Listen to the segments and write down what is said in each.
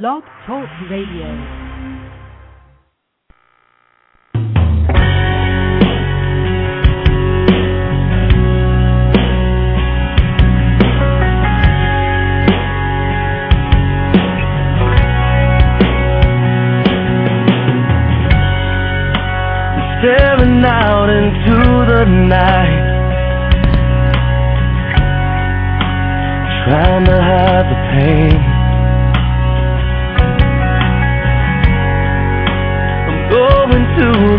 Blog Talk Radio. staring out into the night, trying to hide the pain.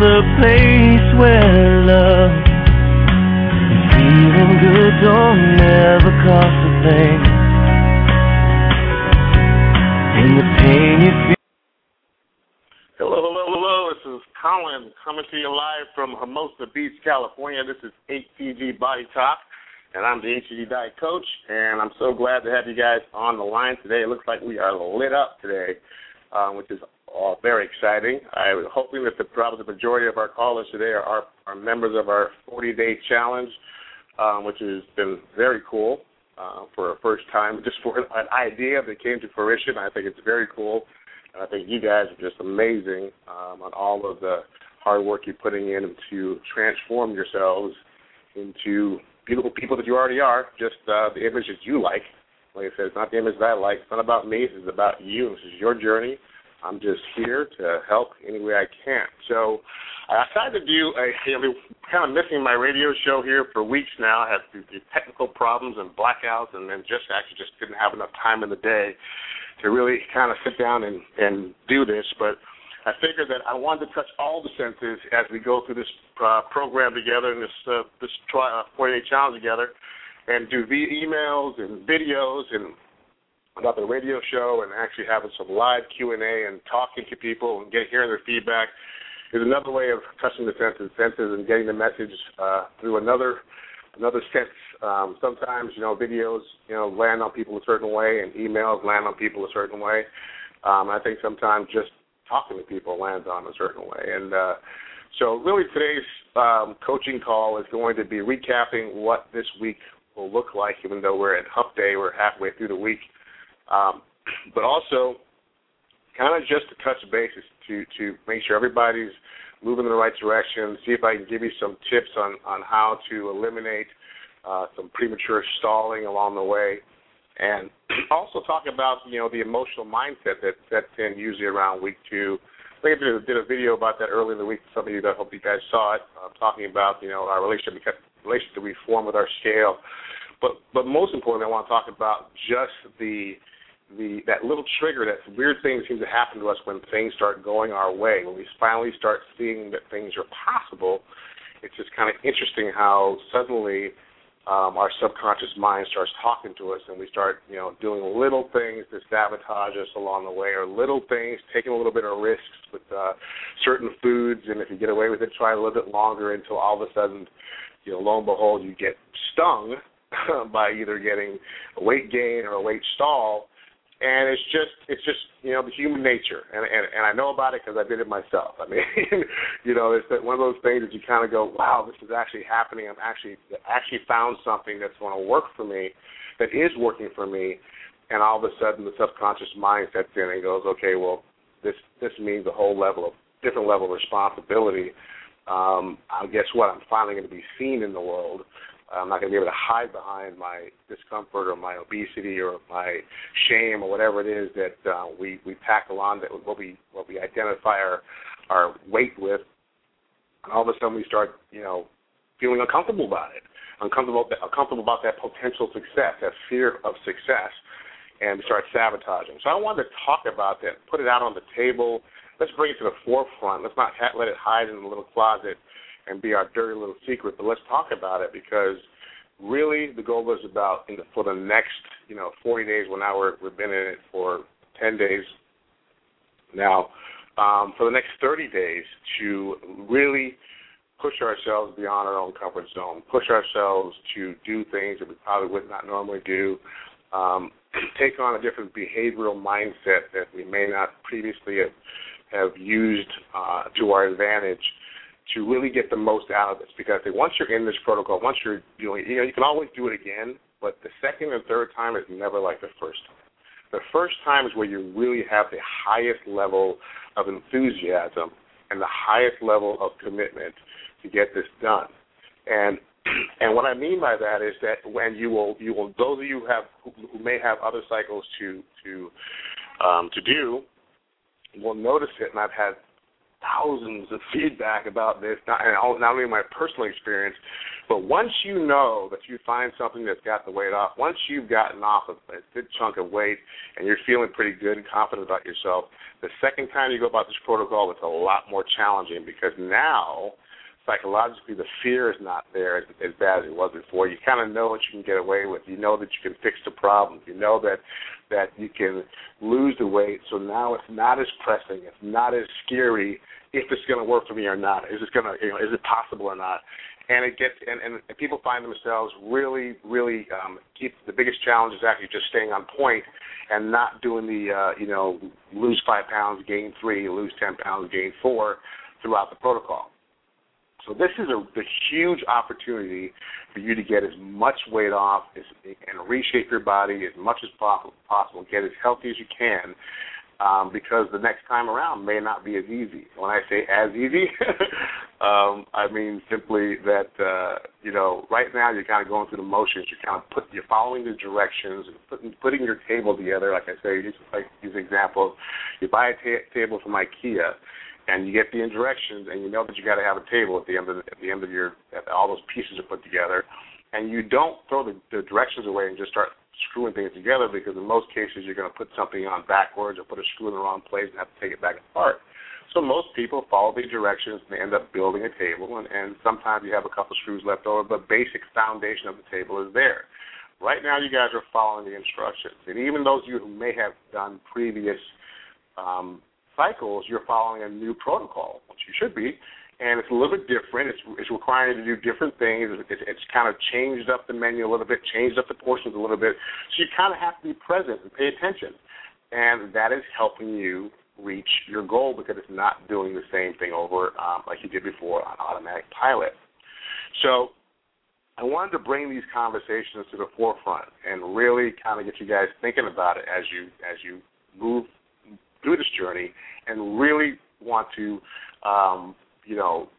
The place where love and feeling good don't never cost a thing. The pain you feel. Hello, hello, hello. This is Colin coming to you live from Hermosa Beach, California. This is hCG Body Talk, and I'm the hCG Diet Coach, and I'm so glad to have you guys on the line today. It looks like we are lit up today, um, which is all very exciting. I'm hoping that the, probably the majority of our callers today are, are, are members of our 40-day challenge, um, which has been very cool uh, for a first time, just for an idea that came to fruition. I think it's very cool. I think you guys are just amazing um, on all of the hard work you're putting in to transform yourselves into beautiful people that you already are. Just uh, the image that you like. Like I said, it's not the image that I like. It's not about me. Is about you. This is your journey. I'm just here to help any way I can. So I decided to do a, you know, kind of missing my radio show here for weeks now. I had the technical problems and blackouts, and then just actually just didn't have enough time in the day to really kind of sit down and, and do this. But I figured that I wanted to touch all the senses as we go through this uh, program together and this uh, this try, uh, 40 day challenge together, and do via emails and videos and about the radio show and actually having some live Q and A and talking to people and getting hearing their feedback is another way of touching the senses, senses and getting the message uh, through another another sense. Um, sometimes you know videos you know land on people a certain way and emails land on people a certain way. Um, I think sometimes just talking to people lands on a certain way. And uh, so really today's um, coaching call is going to be recapping what this week will look like, even though we're at Hump Day, we're halfway through the week. Um, but also kind of just to touch bases to to make sure everybody's moving in the right direction. See if I can give you some tips on on how to eliminate uh, some premature stalling along the way, and also talk about you know the emotional mindset that sets in usually around week two. I think I did a, video about that earlier in the week. Some of you, I hope you guys saw it, uh, talking about you know our relationship relationship that we form with our scale. But but most importantly, I want to talk about just the the that little trigger that weird things seem to happen to us when things start going our way. When we finally start seeing that things are possible it's just kind of interesting how suddenly um, our subconscious mind starts talking to us and we start you know doing little things to sabotage us along the way or little things taking a little bit of risks with uh, certain foods. And if you get away with it try a little bit longer until all of a sudden you know lo and behold you get stung by either getting a weight gain or a weight stall and it's just it's just you know the human nature and and, and I know about it because I did it myself. I mean, you know, it's one of those things that you kind of go, wow, this is actually happening. I'm actually actually found something that's going to work for me, that is working for me, and all of a sudden the subconscious mind sets in and goes, okay, well, this this means a whole level of different level of responsibility. Um, I guess what I'm finally going to be seen in the world. I'm not going to be able to hide behind my discomfort or my obesity or my shame or whatever it is that uh, we we tackle on that what we what we identify our our weight with. And all of a sudden we start you know feeling uncomfortable about it, uncomfortable uncomfortable about that potential success, that fear of success, and we start sabotaging. So I wanted to talk about that, put it out on the table. Let's bring it to the forefront. Let's not ha- let it hide in the little closet and be our dirty little secret. But let's talk about it because really the goal was about the, for the next you know 40 days. Well, now we're we've been in it for 10 days now. Um, for the next 30 days to really push ourselves beyond our own comfort zone, push ourselves to do things that we probably would not normally do, um, take on a different behavioral mindset that we may not previously have, have used uh, to our advantage to really get the most out of this because once you're in this protocol, once you're doing, you know, you can always do it again, but the second and third time is never like the first time. the first time is where you really have the highest level of enthusiasm and the highest level of commitment to get this done. And and what I mean by that is that when you will you will those of you who have who, may have other cycles to to um, to do will notice it, and I've had thousands of feedback about this, not, not only my personal experience, but once you know that you find something that's got the weight off, once you've gotten off a, a good chunk of weight and you're feeling pretty good and confident about yourself, the second time you go about this protocol, it's a lot more challenging because now psychologically the fear is not there as, as bad as it was before. You kind of know what you can get away with. You know that you can fix the problem. You know that that you can lose the weight. So now it's not as pressing. It's not as scary if it's going to work for me or not. Is it going to, you know, is it possible or not? And it gets, and, and, people find themselves really, really um, keep the biggest challenge is actually just staying on point and not doing the, uh, you know, lose five pounds, gain three, lose ten pounds, gain four throughout the protocol. So this is a, a huge opportunity for you to get as much weight off as, and reshape your body as much as possible, get as healthy as you can, um, because the next time around may not be as easy. When I say as easy, um, I mean simply that uh, you know right now you're kind of going through the motions. You're kind of put you're following the directions and putting putting your table together. Like I say, just like these examples. You buy a ta- table from IKEA and you get the directions, and you know that you got to have a table at the end of the, at the end of your all those pieces are put together, and you don't throw the, the directions away and just start screwing things together because in most cases you're going to put something on backwards or put a screw in the wrong place and have to take it back apart. So most people follow the directions and they end up building a table, and, and sometimes you have a couple screws left over, but basic foundation of the table is there. Right now, you guys are following the instructions, and even those of you who may have done previous um, cycles, you're following a new protocol, which you should be, and it's a little bit different. It's, it's requiring you to do different things. It's, it's kind of changed up the menu a little bit, changed up the portions a little bit. So you kind of have to be present and pay attention, and that is helping you reach your goal because it's not doing the same thing over um, like you did before on automatic pilot. So I wanted to bring these conversations to the forefront and really kind of get you guys thinking about it as you as you move through this journey and really want to, um, you know,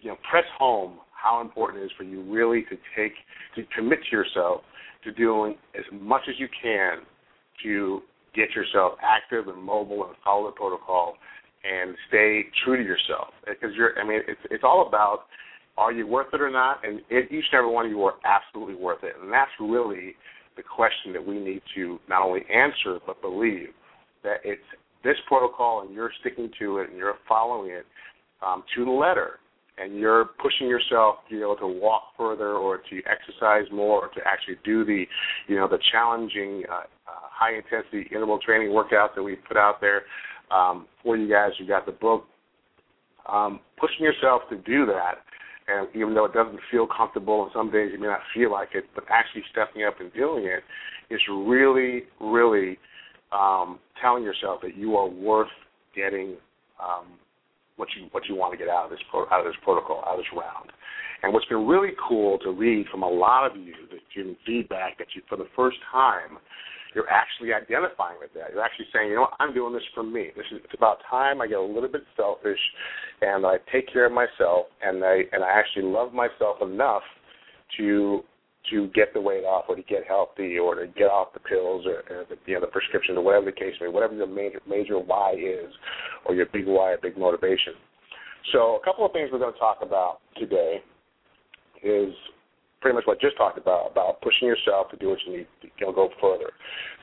you know, press home how important it is for you really to take to commit to yourself to doing as much as you can to get yourself active and mobile and follow the protocol and stay true to yourself. Because you're I mean it's it's all about are you worth it or not? And each and every one of you are absolutely worth it. And that's really the question that we need to not only answer but believe that it's this protocol and you're sticking to it and you're following it um, to the letter. And you're pushing yourself you know to walk further or to exercise more or to actually do the you know the challenging uh, uh, high intensity interval training workouts that we put out there um, for you guys. You got the book. Um, pushing yourself to do that and even though it doesn't feel comfortable and some days you may not feel like it but actually stepping up and doing it is really really um, telling yourself that you are worth getting um, what you what you want to get out of this pro, out of this protocol, out of this round. And what's been really cool to read from a lot of you that giving feedback that you for the first time you're actually identifying with that. You're actually saying, you know, what, I'm doing this for me. This is it's about time I get a little bit selfish and I take care of myself and I and I actually love myself enough to to get the weight off or to get healthy or to get off the pills or, or the, you know the prescription or whatever the case may be, whatever your major major why is or your big why or big motivation. So a couple of things we're going to talk about today is pretty much what I just talked about about pushing yourself to do what you need to you know, go further.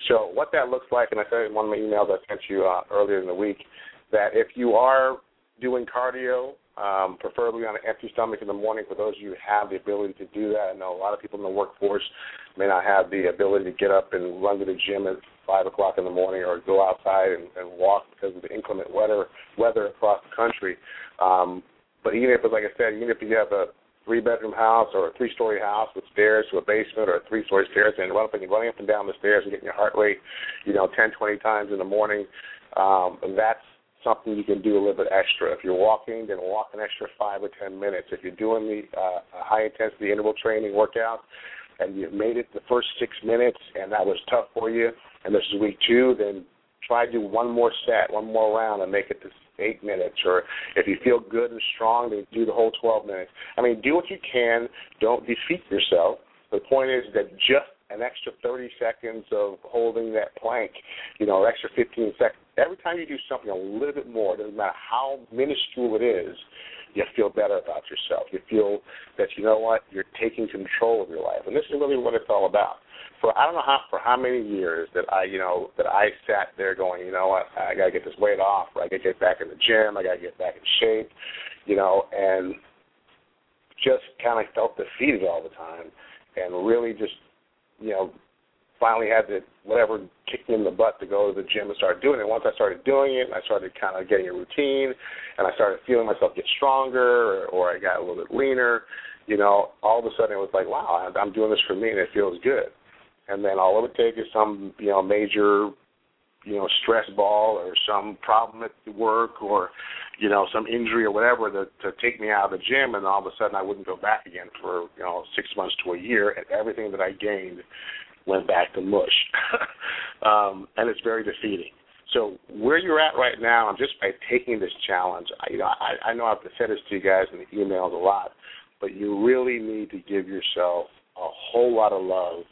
So what that looks like, and I said in one of my emails I sent you uh, earlier in the week that if you are doing cardio um, preferably on an empty stomach in the morning for those of you who have the ability to do that. I know a lot of people in the workforce may not have the ability to get up and run to the gym at five o'clock in the morning or go outside and, and walk because of the inclement weather weather across the country. Um, but even if, like I said, even if you have a three bedroom house or a three story house with stairs to a basement or a three story stairs and run up and running up and down the stairs and getting your heart rate, you know, ten, twenty times in the morning, um, that's something you can do a little bit extra. If you're walking, then walk an extra five or ten minutes. If you're doing the uh, high intensity interval training workout, and you've made it the first six minutes and that was tough for you, and this is week two, then try to do one more set, one more round, and make it to eight minutes. Or if you feel good and strong, then do the whole 12 minutes. I mean, do what you can. Don't defeat yourself. The point is that just an extra 30 seconds of holding that plank, you know, an extra 15 seconds. Every time you do something a little bit more, doesn't matter how minuscule it is, you feel better about yourself. You feel that you know what you're taking control of your life, and this is really what it's all about. For I don't know how for how many years that I you know that I sat there going, you know what, I got to get this weight off, or I got to get back in the gym, I got to get back in shape, you know, and just kind of felt defeated all the time, and really just you know finally had to whatever kick me in the butt to go to the gym and start doing it. Once I started doing it, I started kind of getting a routine, and I started feeling myself get stronger, or, or I got a little bit leaner. You know, all of a sudden it was like, wow, I'm doing this for me, and it feels good. And then all it would take is some, you know, major, you know, stress ball or some problem at work or, you know, some injury or whatever to, to take me out of the gym, and all of a sudden I wouldn't go back again for, you know, six months to a year, and everything that I gained went back to mush. um, and it's very defeating. So where you're at right now, I'm just by taking this challenge. I, you know, I, I know I've said this to you guys in the emails a lot, but you really need to give yourself a whole lot of love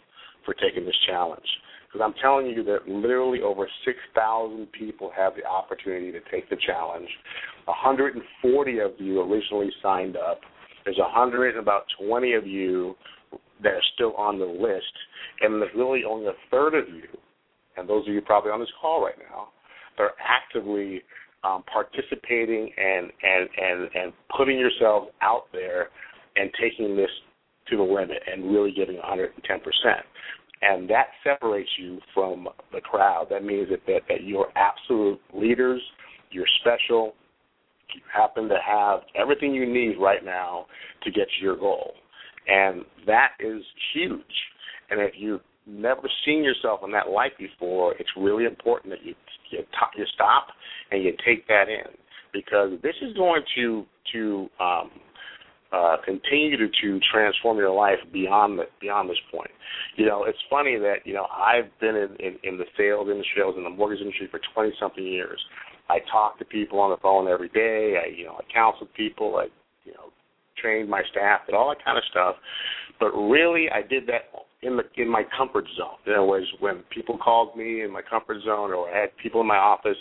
for taking this challenge. Because I'm telling you that literally over 6,000 people have the opportunity to take the challenge. 140 of you originally signed up. There's 100 and about 20 of you that are still on the list, and there's really only a third of you, and those of you probably on this call right now, that are actively um, participating and, and and and putting yourselves out there and taking this to the limit and really giving 110 percent. And that separates you from the crowd. That means that, that, that you're absolute leaders, you're special, you happen to have everything you need right now to get to your goal. And that is huge. And if you've never seen yourself in that light before, it's really important that you you, t- you stop and you take that in because this is going to to um, uh, continue to, to transform your life beyond the, beyond this point. You know, it's funny that you know I've been in, in, in the sales industry, I was in the mortgage industry for twenty something years. I talk to people on the phone every day. I you know I counsel people. I you know trained my staff, and all that kind of stuff. But really, I did that in the in my comfort zone. Other words, when people called me in my comfort zone, or I had people in my office,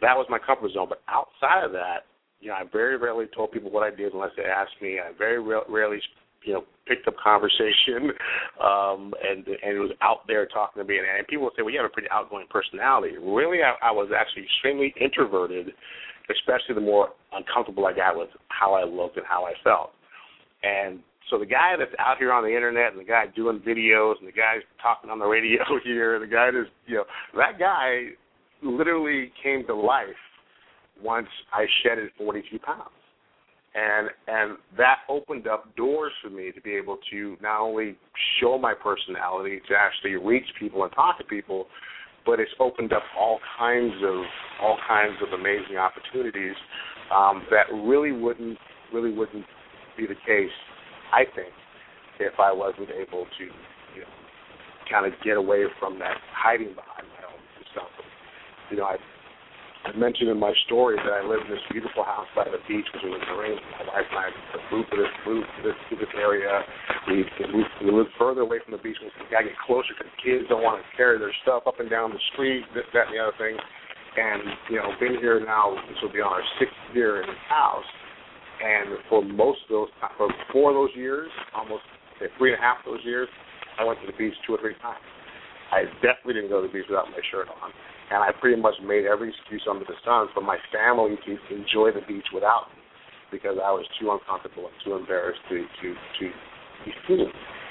that was my comfort zone. But outside of that, you know, I very rarely told people what I did unless they asked me. I very rarely, you know, picked up conversation, um, and and was out there talking to me. And, and people would say, "Well, you have a pretty outgoing personality." Really, I, I was actually extremely introverted especially the more uncomfortable I got with how I looked and how I felt. And so the guy that's out here on the internet and the guy doing videos and the guy talking on the radio here, the guy that's you know that guy literally came to life once I shedded 42 pounds. And and that opened up doors for me to be able to not only show my personality, to actually reach people and talk to people, but it's opened up all kinds of all kinds of amazing opportunities um, that really wouldn't really wouldn't be the case, I think, if I wasn't able to, you know, kind of get away from that hiding behind my own stuff. You know, I I mentioned in my story that I live in this beautiful house by the beach, which was arranged. My wife and I moved to this moved to this, to this area. We moved, we lived further away from the beach. We got to get closer because kids don't want to carry their stuff up and down the street, this, that, and the other thing. And you know, been here now. This will be on our sixth year in this house. And for most of those, for four of those years, almost say three and a half of those years, I went to the beach two or three times. I definitely didn't go to the beach without my shirt on and I pretty much made every excuse under the sun for my family to enjoy the beach without me because I was too uncomfortable and too embarrassed to to to be seen.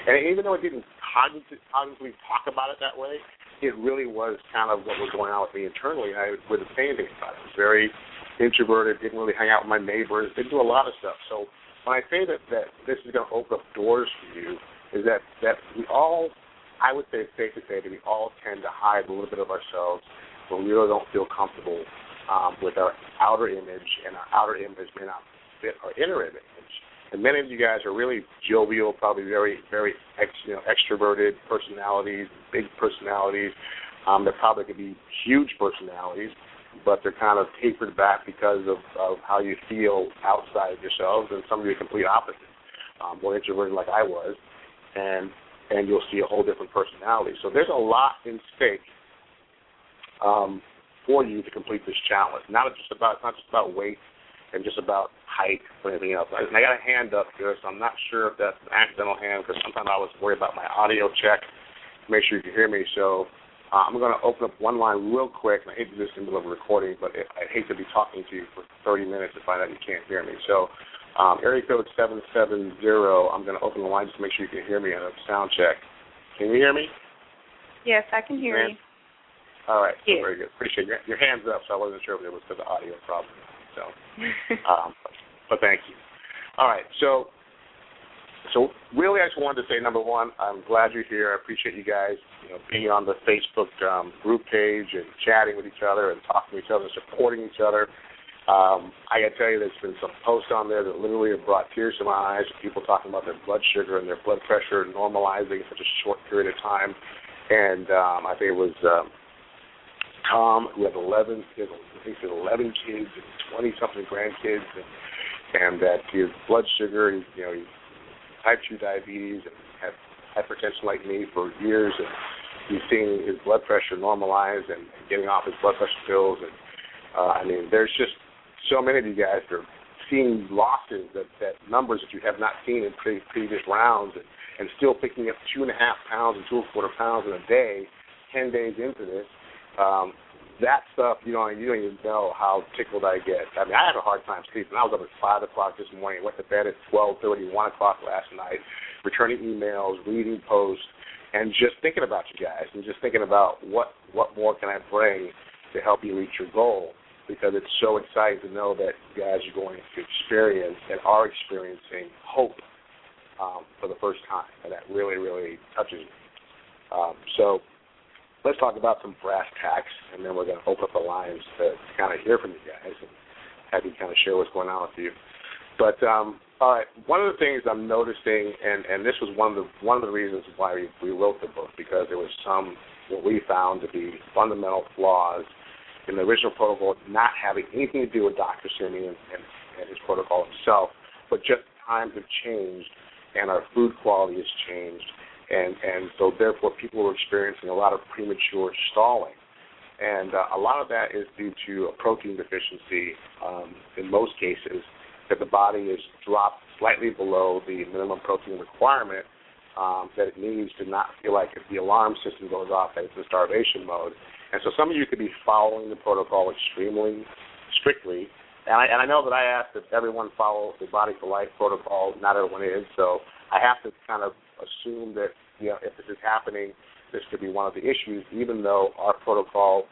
And even though I didn't cognitively talk about it that way, it really was kind of what was going on with me internally. I say anything about it. I was very introverted, didn't really hang out with my neighbors, didn't do a lot of stuff. So when I say that that this is going to open up doors for you, is that that we all, I would say it's safe to say that we all tend to hide a little bit of ourselves when we really don't feel comfortable um, with our outer image, and our outer image may not fit our inner image. And many of you guys are really jovial, probably very, very ex, you know, extroverted personalities, big personalities. Um, they're probably to be huge personalities, but they're kind of tapered back because of, of how you feel outside of yourselves, and some of you are complete opposites. Um, more introverted like I was, and and you'll see a whole different personality. So there's a lot in stake um, for you to complete this challenge. Not just about not just about weight and just about height or anything else. And I got a hand up here, so I'm not sure if that's an accidental hand because sometimes I was worried about my audio check. Make sure you can hear me. So uh, I'm going to open up one line real quick. And I hate to do this in the middle of a recording, but it, I hate to be talking to you for 30 minutes to find out you can't hear me. So um, area code 770, I'm going to open the line just to make sure you can hear me on a sound check. Can you hear me? Yes, I can hear you. All right, yes. very good. Appreciate your, your hands up, so I wasn't sure if it was because of audio problem. So, um, but, but thank you. All right, so so really, I just wanted to say number one, I'm glad you're here. I appreciate you guys, you know, being on the Facebook um, group page and chatting with each other and talking to each other, supporting each other. Um, I got to tell you, there's been some posts on there that literally have brought tears to my eyes. People talking about their blood sugar and their blood pressure normalizing in such a short period of time. And um, I think it was um, Tom who had 11, he I think he had 11 kids and 20 something grandkids, and, and that his blood sugar, you know, he type 2 diabetes and had hypertension like me for years, and he's seeing his blood pressure normalize and getting off his blood pressure pills. And uh, I mean, there's just so many of you guys are seeing losses that, that numbers that you have not seen in pre- previous rounds, and, and still picking up two and a half pounds and two and a quarter pounds in a day, ten days into this. Um, that stuff, you know, you don't even know how tickled I get. I mean, I had a hard time sleeping. I was up at five o'clock this morning, went to bed at twelve thirty, one o'clock last night, returning emails, reading posts, and just thinking about you guys, and just thinking about what what more can I bring to help you reach your goal because it's so exciting to know that you guys are going to experience and are experiencing hope um, for the first time, and that really, really touches me. Um, so let's talk about some brass tacks, and then we're going to open up the lines to kind of hear from you guys and have you kind of share what's going on with you. But um, all right, one of the things I'm noticing, and and this was one of the one of the reasons why we, we wrote the book because there was some what we found to be fundamental flaws in the original protocol not having anything to do with Dr. Simeon and, and his protocol himself, but just times have changed and our food quality has changed. And, and so therefore people are experiencing a lot of premature stalling. And uh, a lot of that is due to a protein deficiency um, in most cases, that the body is dropped slightly below the minimum protein requirement um, that it needs to not feel like if the alarm system goes off that it's in starvation mode. And so some of you could be following the protocol extremely strictly. And I, and I know that I asked that everyone follow the Body for Life protocol. Not everyone is, so I have to kind of assume that you know if this is happening, this could be one of the issues. Even though our protocol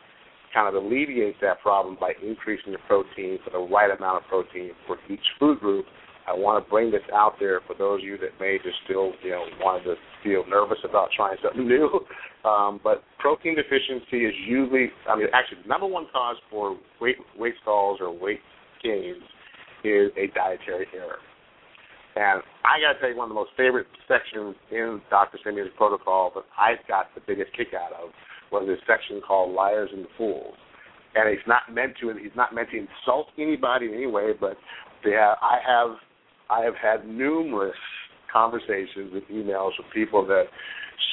kind of alleviates that problem by increasing the protein for the right amount of protein for each food group, I want to bring this out there for those of you that may just still, you know, wanted to feel nervous about trying something new. Um, but protein deficiency is usually, I mean, actually, the number one cause for weight weight stalls or weight gains is a dietary error. And I got to tell you, one of the most favorite sections in Dr. Simeon's protocol that I got the biggest kick out of was this section called "Liars and Fools." And he's not meant to. He's not meant to insult anybody in any way, but have, I have I have had numerous conversations with emails with people that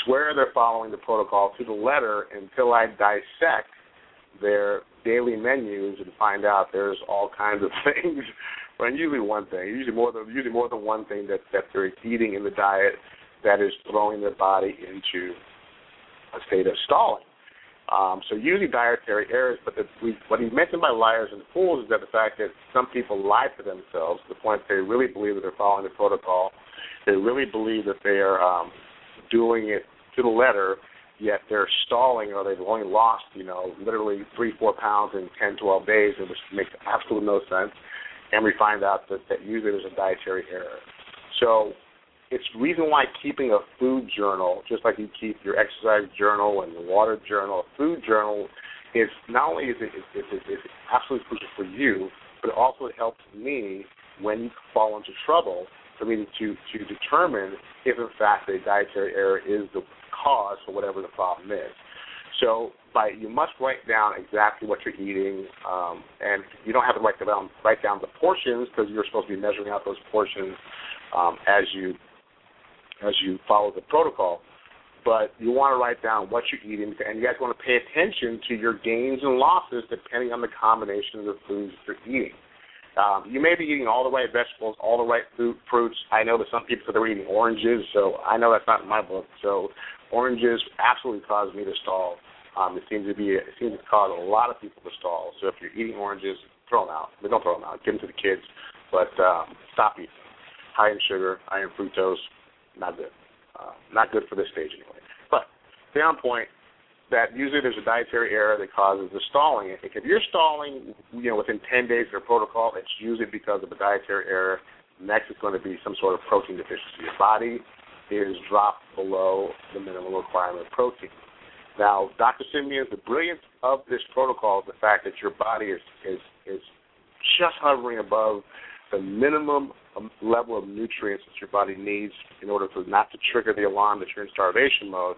swear they're following the protocol to the letter until I dissect their daily menus and find out there's all kinds of things, and usually one thing, usually more than usually more than one thing that that they're eating in the diet that is throwing their body into a state of stalling. Um, so usually dietary errors, but the, we, what he mentioned by liars and fools is that the fact that some people lie to themselves to the point they really believe that they're following the protocol, they really believe that they are um, doing it to the letter, yet they're stalling or they've only lost, you know, literally three, four pounds in 10, 12 days, which makes absolutely no sense. And we find out that, that usually there's a dietary error. So it's reason why keeping a food journal, just like you keep your exercise journal and your water journal, a food journal is not only is it, is it, is it absolutely crucial for you, but it also helps me when you fall into trouble for me to to determine if in fact a dietary error is the cause for whatever the problem is. So by you must write down exactly what you're eating, um, and you don't have to write down write down the portions because you're supposed to be measuring out those portions um, as you as you follow the protocol. But you want to write down what you're eating, and you guys want to pay attention to your gains and losses depending on the combination of the foods you're eating. Um, you may be eating all the right vegetables, all the right fruit, fruits. I know that some people say they're eating oranges, so I know that's not in my book. So oranges absolutely cause me to stall. Um, it seems to be it seems to cause a lot of people to stall. So if you're eating oranges, throw them out. But don't throw them out. Give them to the kids, but um, stop eating. High in sugar, high in fructose, not good. Uh, not good for this stage anyway. But on point that usually there's a dietary error that causes the stalling. If you're stalling, you know, within 10 days of your protocol, it's usually because of a dietary error. Next is going to be some sort of protein deficiency. Your body is dropped below the minimum requirement protein. Now, Dr. Simeon, the brilliance of this protocol is the fact that your body is is is just hovering above the minimum um, level of nutrients that your body needs in order for not to trigger the alarm that you're in starvation mode,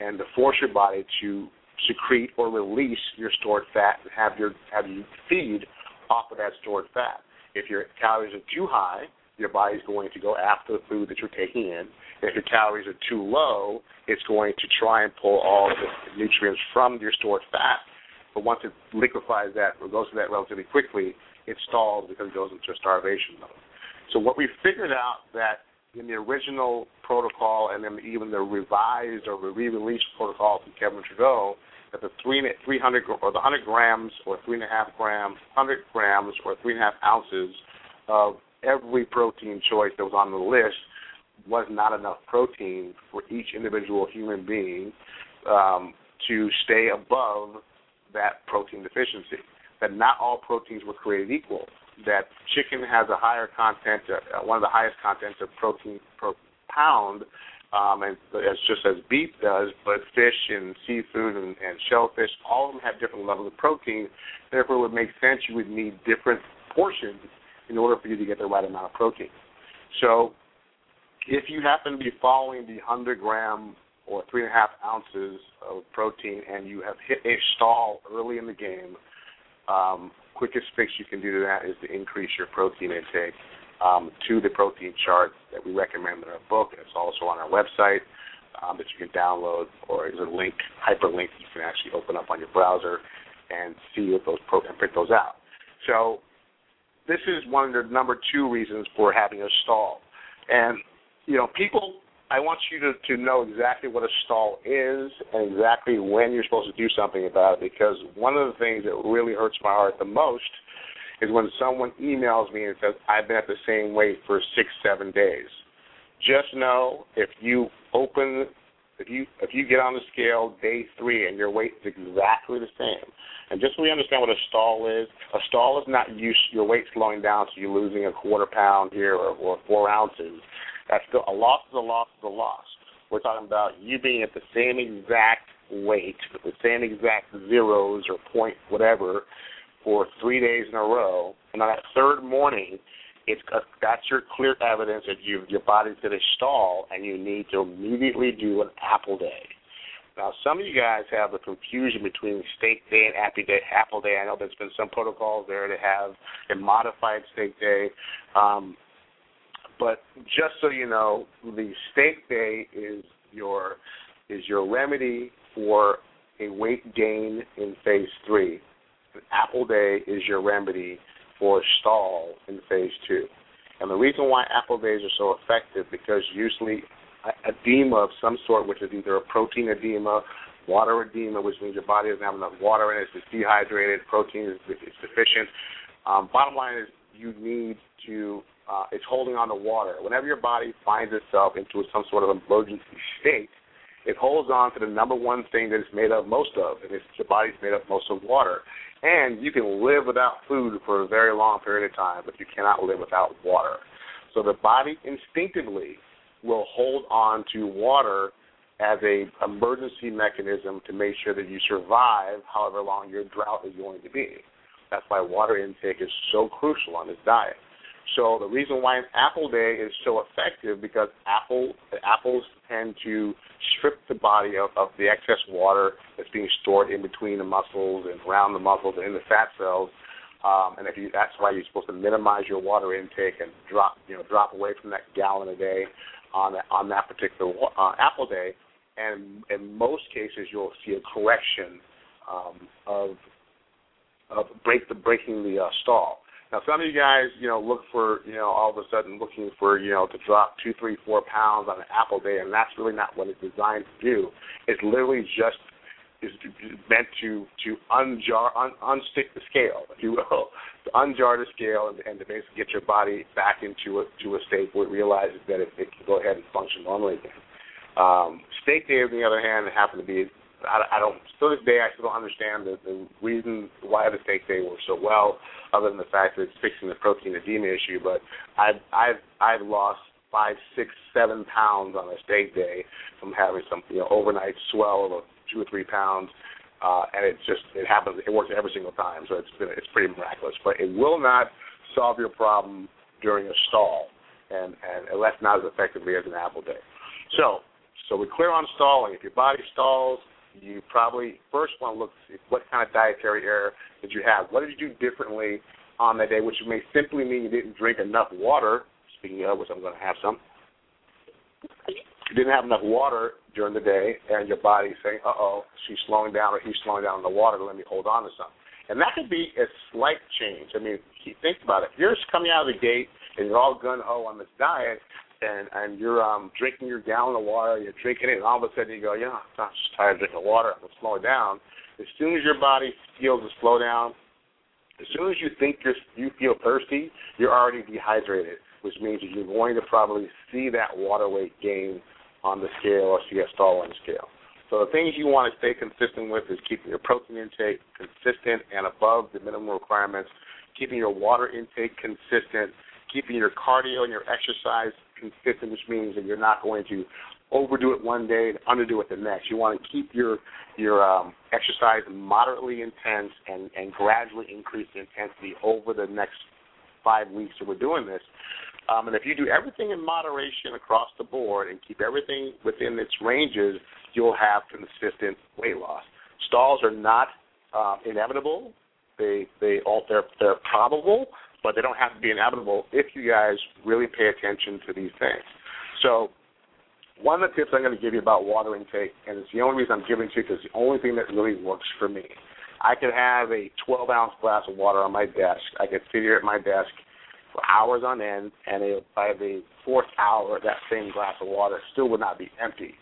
and to force your body to secrete or release your stored fat and have your have you feed off of that stored fat. If your calories are too high, your body's going to go after the food that you're taking in. If your calories are too low, it's going to try and pull all the nutrients from your stored fat. But once it liquefies that or goes to that relatively quickly, it stalls because it goes into a starvation mode. So what we figured out that in the original protocol and then even the revised or re-released protocol from Kevin Trudeau, that the three, 300 or the 100 grams or three and a half grams, 100 grams or three and a half ounces of every protein choice that was on the list was not enough protein for each individual human being um, to stay above that protein deficiency. That not all proteins were created equal. That chicken has a higher content, uh, one of the highest contents of protein per pound, um, and as just as beef does. But fish and seafood and, and shellfish, all of them have different levels of protein. Therefore, it would make sense you would need different portions in order for you to get the right amount of protein. So if you happen to be following the 100 gram or three and a half ounces of protein and you have hit a stall early in the game, um, quickest fix you can do to that is to increase your protein intake um, to the protein chart that we recommend in our book. It's also on our website um, that you can download, or is a link, hyperlink you can actually open up on your browser and see what those pro- and print those out. So this is one of the number two reasons for having a stall. And you know, people, I want you to, to know exactly what a stall is and exactly when you're supposed to do something about it because one of the things that really hurts my heart the most is when someone emails me and says, I've been at the same weight for six, seven days. Just know if you open if you if you get on the scale day three and your weight is exactly the same, and just so we understand what a stall is, a stall is not you your weight slowing down so you're losing a quarter pound here or, or four ounces. That's still a loss is a loss is a loss. We're talking about you being at the same exact weight, with the same exact zeros or point whatever, for three days in a row, and on that third morning, it's that's your clear evidence that you your body's going to stall, and you need to immediately do an apple day. Now, some of you guys have the confusion between steak day and apple day. Apple day. I know there's been some protocols there to have a modified steak day. Um, but just so you know, the steak day is your is your remedy for a weight gain in phase three. An apple day is your remedy for stall in phase two. And the reason why apple days are so effective because usually edema of some sort, which is either a protein edema, water edema, which means your body doesn't have enough water in it, it's dehydrated, protein is, is deficient. Um, bottom line is you need to uh, it's holding on to water. Whenever your body finds itself into some sort of emergency state, it holds on to the number one thing that it's made of most of, and it's your body's made up most of water. And you can live without food for a very long period of time, but you cannot live without water. So the body instinctively will hold on to water as a emergency mechanism to make sure that you survive however long your drought is going to be. That's why water intake is so crucial on this diet. So the reason why an apple day is so effective because apple apples tend to strip the body of, of the excess water that's being stored in between the muscles and around the muscles and in the fat cells. Um, and if you, that's why you're supposed to minimize your water intake and drop, you know, drop away from that gallon a day on that, on that particular uh, apple day. And in most cases, you'll see a correction um, of of break the breaking the uh, stall. Now, some of you guys, you know, look for, you know, all of a sudden looking for, you know, to drop two, three, four pounds on an apple day, and that's really not what it's designed to do. It's literally just is meant to to unjar un, unstick the scale, if you will, to unjar the scale and, and to basically get your body back into a to a state where it realizes that it, it can go ahead and function normally again. Um, steak day, on the other hand, happen to be I, I don't still this day I still don't understand the, the reason why the steak day works so well, other than the fact that it's fixing the protein edema issue. But I've I've I've lost five, six, seven pounds on a steak day from having some you know overnight swell of two or three pounds. Uh, and it just it happens. It works every single time, so it's been it's pretty miraculous. But it will not solve your problem during a stall, and and unless not as effectively as an apple day. So so we're clear on stalling. If your body stalls, you probably first want to look at what kind of dietary error did you have. What did you do differently on that day, which may simply mean you didn't drink enough water. Speaking of which, I'm going to have some. You didn't have enough water during the day, and your body's saying, "Uh oh, she's slowing down, or he's slowing down in the water. Let me hold on to some." And that could be a slight change. I mean, think about it. If you're just coming out of the gate and you're all gun ho on this diet, and and you're um drinking your gallon of water, you're drinking it, and all of a sudden you go, yeah, I'm just tired of drinking water. I'm gonna slow down. As soon as your body feels a slowdown, as soon as you think you're you feel thirsty, you're already dehydrated, which means that you're going to probably see that water weight gain on the scale or see a stall on the scale. So the things you want to stay consistent with is keeping your protein intake consistent and above the minimum requirements, keeping your water intake consistent, keeping your cardio and your exercise consistent, which means that you're not going to overdo it one day and underdo it the next. You want to keep your your um, exercise moderately intense and and gradually increase the intensity over the next five weeks that we're doing this. Um, and if you do everything in moderation across the board and keep everything within its ranges, you'll have consistent weight loss. Stalls are not uh, inevitable. They they all they're they're probable, but they don't have to be inevitable if you guys really pay attention to these things. So, one of the tips I'm going to give you about water intake, and it's the only reason I'm giving it to you because it's the only thing that really works for me. I could have a 12 ounce glass of water on my desk. I could sit here at my desk for hours on end, and it, by the fourth hour, that same glass of water still would not be empty.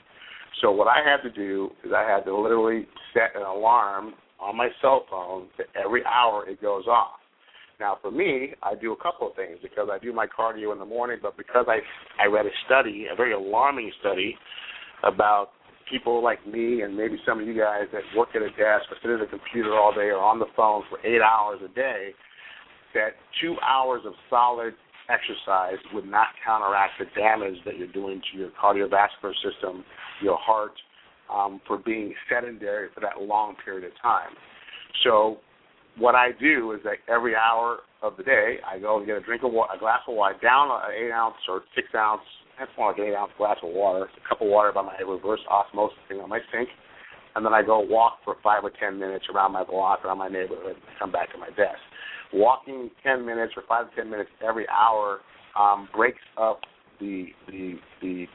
So what I had to do is I had to literally set an alarm on my cell phone that every hour it goes off. Now, for me, I do a couple of things because I do my cardio in the morning, but because I I read a study, a very alarming study, about people like me and maybe some of you guys that work at a desk or sit at a computer all day or on the phone for eight hours a day, that two hours of solid exercise would not counteract the damage that you're doing to your cardiovascular system, your heart, um, for being sedentary for that long period of time. So what I do is that every hour of the day, I go and get a drink of water, a glass of water, down an eight ounce or six ounce, that's more like an eight ounce glass of water, a cup of water by my reverse osmosis thing on my sink, and then I go walk for five or ten minutes around my block, around my neighborhood, and come back to my desk. Walking ten minutes or five to ten minutes every hour um, breaks up the the the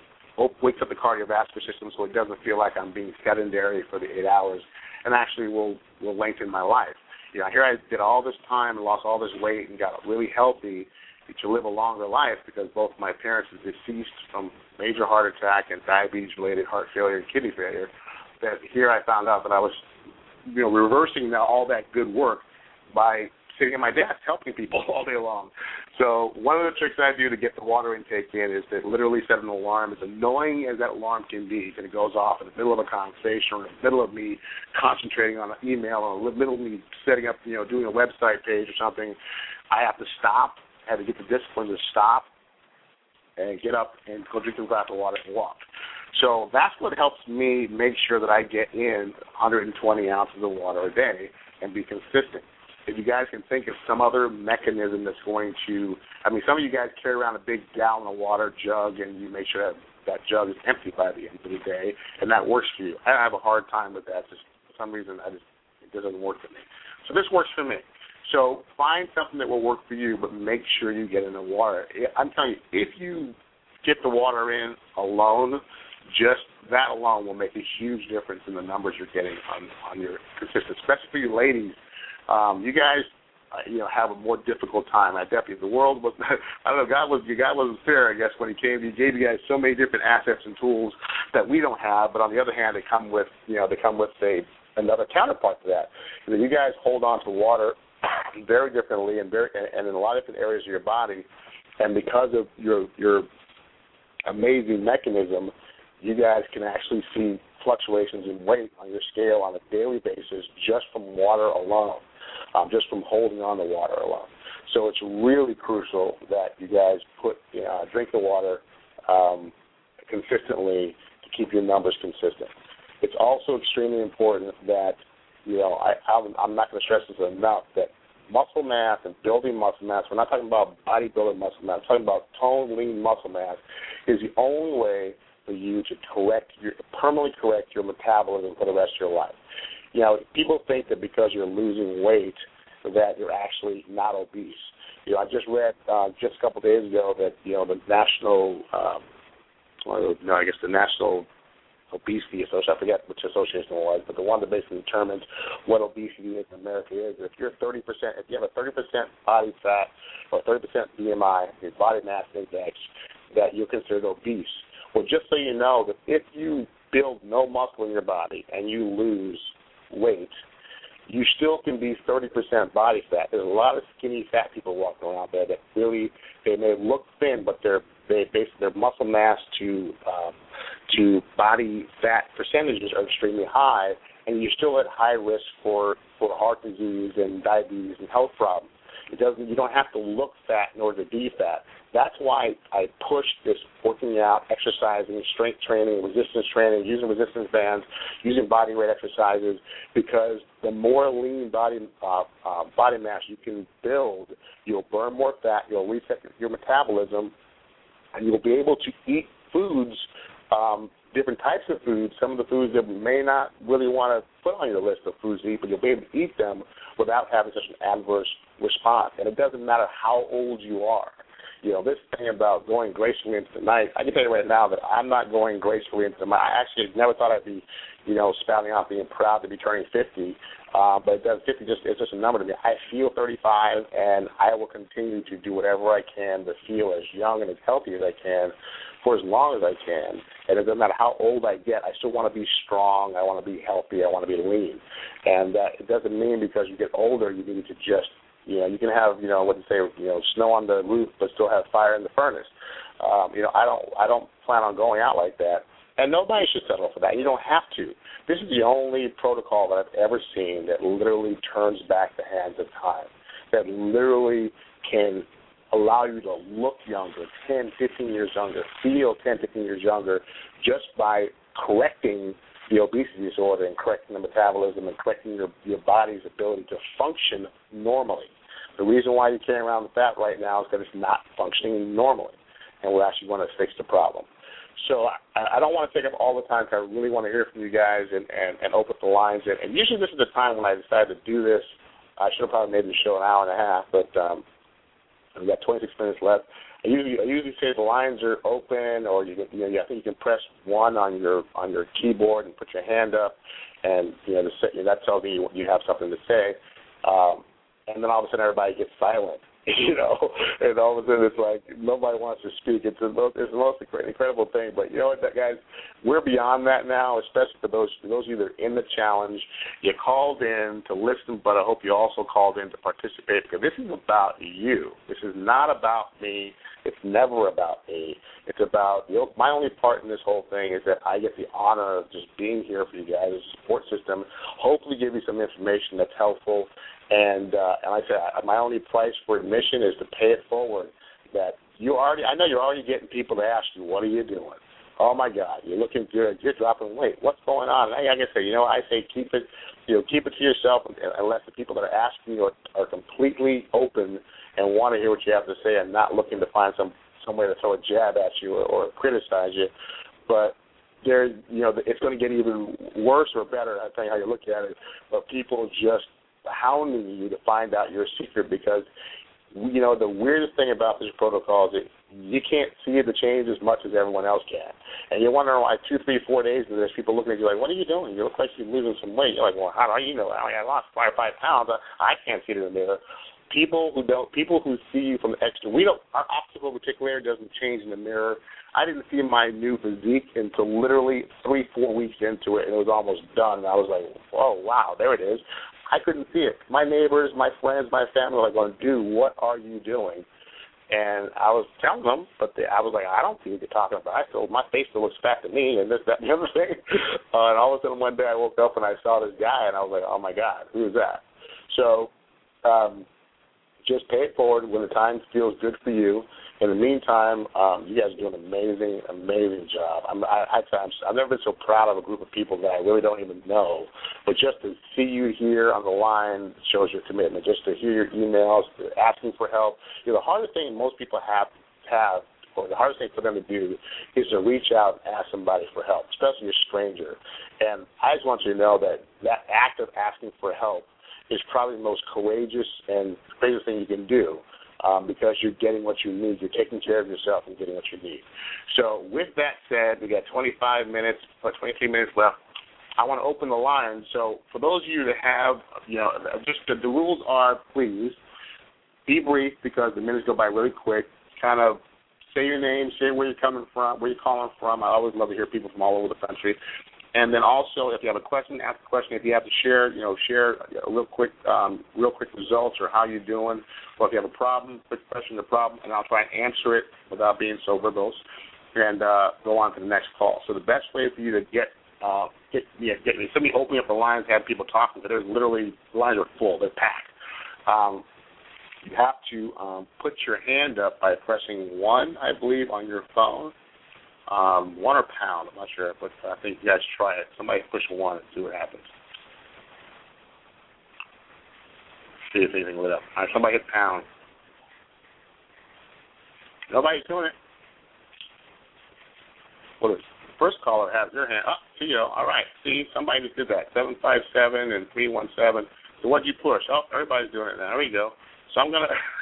wakes up the cardiovascular system so it doesn't feel like I'm being sedentary for the eight hours, and actually will will lengthen my life you know, here I did all this time and lost all this weight and got really healthy to live a longer life because both my parents are deceased from major heart attack and diabetes related heart failure and kidney failure. That here I found out that I was, you know, reversing all that good work by sitting at my desk helping people all day long. So one of the tricks I do to get the water intake in is to literally set an alarm, as annoying as that alarm can be, and it goes off in the middle of a conversation or in the middle of me concentrating on an email or in the middle of me setting up, you know, doing a website page or something. I have to stop. I have to get the discipline to stop and get up and go drink a glass of water and walk. So that's what helps me make sure that I get in 120 ounces of water a day and be consistent. If you guys can think of some other mechanism that's going to, I mean, some of you guys carry around a big gallon of water jug and you make sure that that jug is empty by the end of the day, and that works for you. I have a hard time with that. Just for some reason, I just it doesn't work for me. So this works for me. So find something that will work for you, but make sure you get in the water. I'm telling you, if you get the water in alone, just that alone will make a huge difference in the numbers you're getting on on your consistent, especially for you ladies. Um, you guys, uh, you know, have a more difficult time. I definitely the world was. I don't know. God was God wasn't fair, I guess, when He came. He gave you guys so many different assets and tools that we don't have. But on the other hand, they come with you know they come with a another counterpart to that. You guys hold on to water very differently and very and in a lot of different areas of your body, and because of your your amazing mechanism, you guys can actually see fluctuations in weight on your scale on a daily basis just from water alone, um, just from holding on to water alone. So it's really crucial that you guys put you know, drink the water um, consistently to keep your numbers consistent. It's also extremely important that you know I, I'm, I'm not going to stress this enough that muscle mass and building muscle mass. We're not talking about bodybuilding muscle mass. We're talking about tone, lean muscle mass is the only way for you to correct your permanently correct your metabolism for the rest of your life. You know, people think that because you're losing weight that you're actually not obese. You know, I just read uh, just a couple of days ago that you know the national, um, well, no, I guess the national obesity association. I forget which association it was, but the one that basically determines what obesity is in America is. If you're 30%, if you have a 30% body fat or 30% BMI, your body mass index, that you're considered obese. Well, just so you know that if you build no muscle in your body and you lose weight, you still can be 30% body fat. There's a lot of skinny fat people walking around there that really they may look thin, but their they base their muscle mass to um, to body fat percentages are extremely high, and you're still at high risk for for heart disease and diabetes and health problems. It doesn't. You don't have to look fat in order to be fat. That's why I push this working out, exercising, strength training, resistance training, using resistance bands, using body weight exercises, because the more lean body uh, uh, body mass you can build, you'll burn more fat, you'll reset your metabolism, and you'll be able to eat foods um, different types of foods, some of the foods that may not really want to put on your list of foods to eat, but you'll be able to eat them without having such an adverse response. And it doesn't matter how old you are. You know, this thing about going gracefully into the night, I can tell you right now that I'm not going gracefully into night. I actually never thought I'd be, you know, spouting out being proud to be turning 50. Uh, but it does 50 just it's just a number to me. I feel 35, and I will continue to do whatever I can to feel as young and as healthy as I can for as long as I can. And it doesn't matter how old I get, I still want to be strong. I want to be healthy. I want to be lean. And uh, it doesn't mean because you get older you need to just, you know, you can have, you know, what to say, you know, snow on the roof but still have fire in the furnace. Um, you know, I don't, I don't plan on going out like that. And nobody should settle for that. You don't have to. This is the only protocol that I've ever seen that literally turns back the hands of time. That literally can allow you to look younger, 10, 15 years younger, feel 10, 15 years younger, just by correcting the obesity disorder and correcting the metabolism and correcting your, your body's ability to function normally. The reason why you're carrying around the fat right now is because it's not functioning normally, and we're actually want to fix the problem. So I, I don't want to take up all the time because I really want to hear from you guys and, and, and open the lines. And, and usually this is the time when I decide to do this. I should have probably made the show an hour and a half, but um, we got 26 minutes left. I usually I usually say the lines are open, or you can, you know I think you can press one on your on your keyboard and put your hand up, and you know the, that tells me you have something to say. Um, and then all of a sudden everybody gets silent, you know, and all of a sudden it's like nobody wants to speak. It's the most, it's the most incredible thing. But you know what, guys, we're beyond that now. Especially for those for those of you that are in the challenge, you called in to listen, but I hope you also called in to participate because this is about you. This is not about me. It's never about me. It's about you know, my only part in this whole thing is that I get the honor of just being here for you guys a support system. Hopefully, give you some information that's helpful and uh, and I said, my only price for admission is to pay it forward. That you already, I know you're already getting people to ask you, what are you doing? Oh my God, you're looking good. You're dropping weight. What's going on? I, like I say, you know, I say keep it, you know, keep it to yourself unless the people that are asking you are, are completely open and want to hear what you have to say and not looking to find some some way to throw a jab at you or, or criticize you. But there, you know, it's going to get even worse or better. I you how you look at it. But people just hounding you to find out your secret because you know the weirdest thing about this protocol is you can't see the change as much as everyone else can. And you're wondering why two, three, four days into this, people looking at you like, "What are you doing? You look like you're losing some weight." You're like, "Well, how do you know? I lost five, five pounds. I can't see it in the mirror." People who don't, people who see you from the extra, we don't. Our optical reticular doesn't change in the mirror. I didn't see my new physique until literally three, four weeks into it, and it was almost done. And I was like, "Oh wow, there it is." I couldn't see it. My neighbors, my friends, my family were like, "Going, dude, what are you doing?" And I was telling them, but I was like, I don't see what you're talking about. I still, my face still looks fat to me, and this, that, and the other thing. Uh, and all of a sudden, one day I woke up and I saw this guy, and I was like, oh my god, who is that? So, um, just pay it forward when the time feels good for you. In the meantime, um, you guys are doing an amazing, amazing job. I'm, I, I, I'm, I've never been so proud of a group of people that I really don't even know. But just to see you here on the line shows your commitment. Just to hear your emails, asking for help. You know, the hardest thing most people have have or the hardest thing for them to do is to reach out and ask somebody for help, especially a stranger. And I just want you to know that that act of asking for help is probably the most courageous and courageous thing you can do um, because you're getting what you need. You're taking care of yourself and getting what you need. So, with that said, we got 25 minutes or 23 minutes left. I want to open the line. So, for those of you that have, you know, just the, the rules are please be brief because the minutes go by really quick. Kind of say your name, say where you're coming from, where you're calling from. I always love to hear people from all over the country. And then also, if you have a question, ask a question. If you have to share, you know, share real quick, um, real quick results or how you're doing. Or if you have a problem, quick question, the problem, and I'll try and answer it without being so verbose, and uh, go on to the next call. So the best way for you to get uh, get yeah, get somebody opening up the lines, have people talking, but there's literally lines are full, they're packed. Um, you have to um, put your hand up by pressing one, I believe, on your phone um, one or pound. I'm not sure, but I think you guys try it. Somebody push one and see what happens. See if anything lit up. All right, somebody hit pound. Nobody's doing it. What is first caller has their hand up? Oh, Theo. All right. See, somebody just did that. Seven five seven and three one seven. So what'd you push? Oh, everybody's doing it now. There we go. So I'm gonna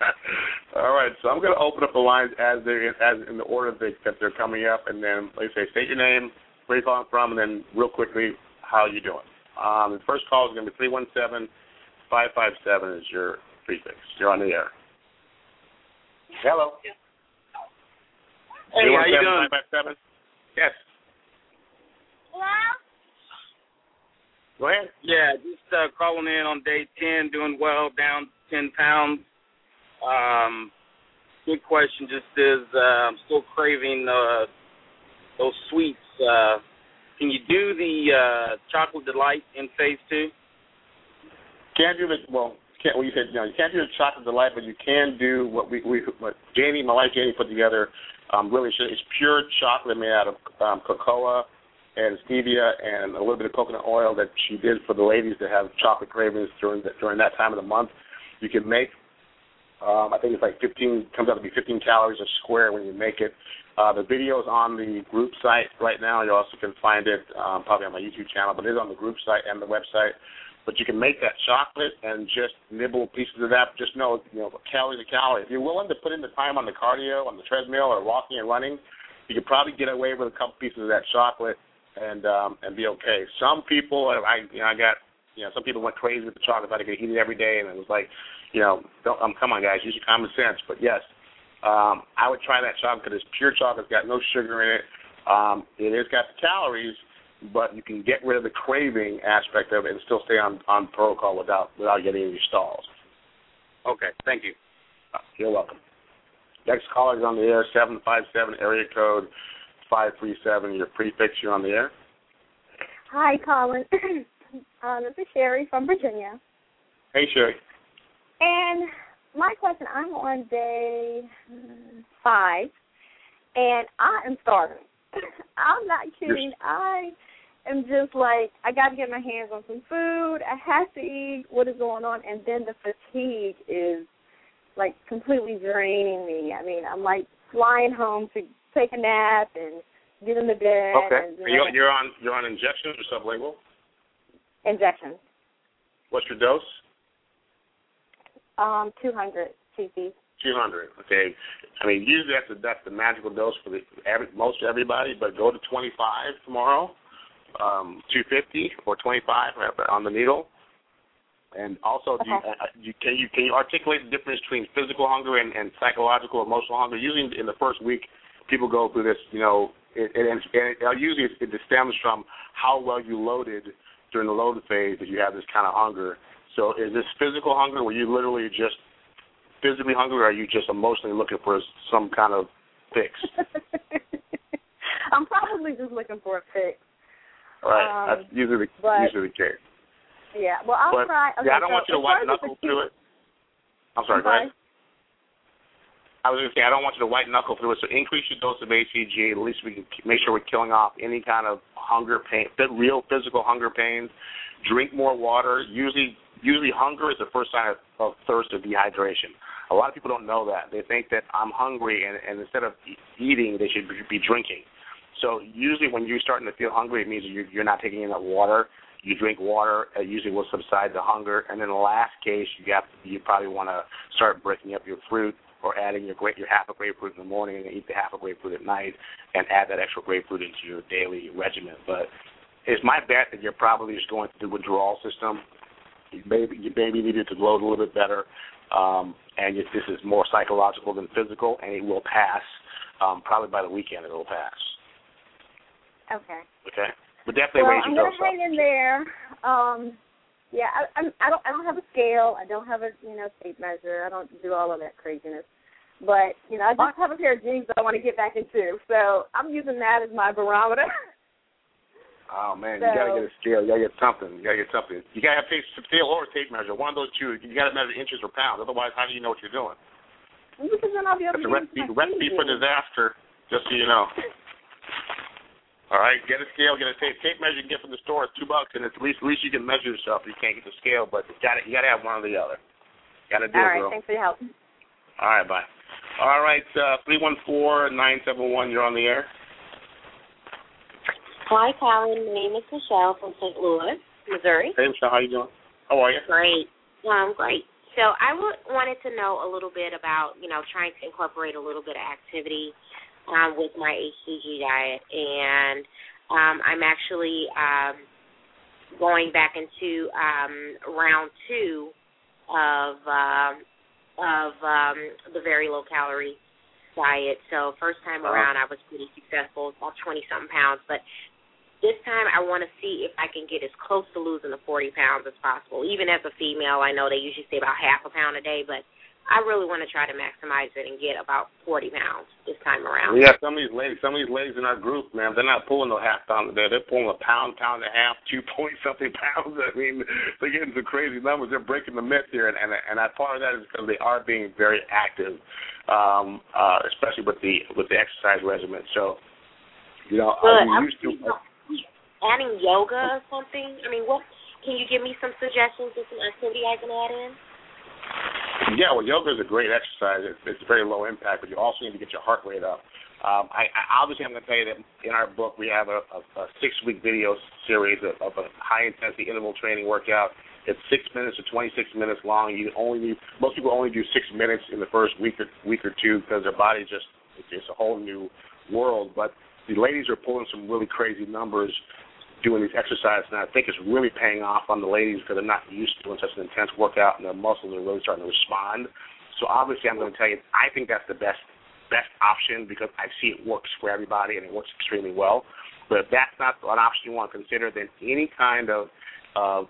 All right, so I'm going to open up the lines as they're in, as in the order that, that they're coming up, and then like I say, state your name, where you're calling from, and then real quickly how you doing. Um, the first call is going to be three one seven five five seven is your prefix. You're on the air. Hello. Hey, how you doing? 557? Yes. Hello. Go ahead. Yeah, just uh, calling in on day ten, doing well, down ten pounds. Um, good question. Just is uh, I'm still craving uh, those sweets. Uh, can you do the uh, chocolate delight in phase two? Can't do the well. Can't well you said no. You can't do the chocolate delight, but you can do what we we what Janie, my wife Janie, put together. Um, really, it's pure chocolate made out of um, cocoa and stevia and a little bit of coconut oil that she did for the ladies that have chocolate cravings during the, during that time of the month. You can make um, I think it's like 15, comes out to be 15 calories a square when you make it. Uh, the video is on the group site right now. You also can find it um, probably on my YouTube channel, but it is on the group site and the website. But you can make that chocolate and just nibble pieces of that. Just know, you know, calorie to calorie. If you're willing to put in the time on the cardio, on the treadmill, or walking and running, you could probably get away with a couple pieces of that chocolate and um, and be okay. Some people, I you know, I got you know, some people went crazy with the chocolate, they could eat it every day, and it was like, you know, don't, um, come on, guys, use your common sense. But yes, um, I would try that chocolate because it's pure chocolate. It's got no sugar in it. Um, it has got the calories, but you can get rid of the craving aspect of it and still stay on on protocol without without getting any stalls. Okay, thank you. Uh, you're welcome. Next caller is on the air, seven five seven area code five three seven. Your prefix, you're on the air. Hi, Colin. uh, this is Sherry from Virginia. Hey, Sherry. And my question, I'm on day five, and I am starving. I'm not kidding. I am just like I got to get my hands on some food. I have to eat. What is going on? And then the fatigue is like completely draining me. I mean, I'm like flying home to take a nap and get in the bed. Okay. And, you you're, you're on you're on injections or sublingual? Injections. What's your dose? Um, 200 cc. 200. Okay. I mean, usually that's the that's the magical dose for the every, most everybody, but go to 25 tomorrow, um, 250 or 25 on the needle. And also, do you, uh, you, can you can you articulate the difference between physical hunger and, and psychological, emotional hunger? Usually, in the first week, people go through this. You know, it, it, and it, uh, usually it, it stems from how well you loaded during the loaded phase that you have this kind of hunger. So, is this physical hunger where you literally just physically hungry, or are you just emotionally looking for some kind of fix? I'm probably just looking for a fix. Right, Um, that's usually the, but- usually the case. Yeah. Well, I'll But try. Okay, yeah, I don't so want you to white far as the knuckle through it. I'm sorry, go ahead. I was going to say I don't want you to white knuckle through it. So increase your dose of hCG. At least we can make sure we're killing off any kind of hunger pain, real physical hunger pains. Drink more water. Usually, usually hunger is the first sign of, of thirst or dehydration. A lot of people don't know that. They think that I'm hungry, and, and instead of eating, they should be, drinking. So usually, when you're starting to feel hungry, it means you're, you're not taking enough water. You drink water, it usually will subside the hunger. And in the last case, you have you probably want to start breaking up your fruit or adding your grape, your half a grapefruit in the morning and eat the half a grapefruit at night, and add that extra grapefruit into your daily regimen. But it's my bet that you're probably just going through the withdrawal system. You maybe you maybe needed to load a little bit better, um, and if this is more psychological than physical, and it will pass. Um, probably by the weekend, it will pass. Okay. Okay, but definitely well, raise I'm gonna dose up. hang in there. Um, yeah, I, I'm, I don't. I don't have a scale. I don't have a you know tape measure. I don't do all of that craziness. But you know, I just have a pair of jeans that I want to get back into. So I'm using that as my barometer. Oh man, So- you gotta get a scale. You gotta get something. You gotta get something. You gotta have tape, scale or a tape measure. One of those two. You gotta measure inches or pounds. Otherwise, how do you know what you're doing? because then I'll be able That's to a get recipe, recipe for disaster. Just so you know. All right, get a scale, get a tape tape measure you can get from the store. It's two bucks, and it's at least at least you can measure yourself. You can't get the scale, but you got to you got to have one or the other. Got to do All it, right. girl. Thanks for your help. All right, bye. All right, uh, three one four nine seven one. You're on the air. Hi, Colin. My name is Michelle from St. Louis, Missouri. Hey, Michelle, how are you doing? How are you? Great. I'm great. So I w- wanted to know a little bit about, you know, trying to incorporate a little bit of activity um, with my HCG diet, and um, I'm actually um, going back into um, round two of um, of um, the very low calorie diet. So first time around, I was pretty successful, about twenty something pounds, but this time I want to see if I can get as close to losing the 40 pounds as possible. Even as a female, I know they usually say about half a pound a day, but I really want to try to maximize it and get about 40 pounds this time around. Yeah, some of these ladies, some of these ladies in our group, man, they're not pulling no half pound a day. They're pulling a pound, pound and a half, two point something pounds. I mean, they're getting some crazy numbers. They're breaking the myth here, and and, and I, part of that is because they are being very active, um, uh, especially with the with the exercise regimen. So, you know, But I'm I'm used to. Adding yoga or something. I mean, what can you give me some suggestions of some activity I can add in? Yeah, well, yoga is a great exercise. It's, it's very low impact, but you also need to get your heart rate up. Um, I, I obviously I'm going to tell you that in our book we have a, a, a six week video series of, of a high intensity interval training workout. It's six minutes to 26 minutes long. You only need most people only do six minutes in the first week or week or two because their body just it's, it's a whole new world. But the ladies are pulling some really crazy numbers doing these exercises, and I think it's really paying off on the ladies because they're not used to doing such an intense workout, and their muscles are really starting to respond. So obviously, I'm going to tell you, I think that's the best best option because I see it works for everybody and it works extremely well. But if that's not an option you want to consider, then any kind of uh,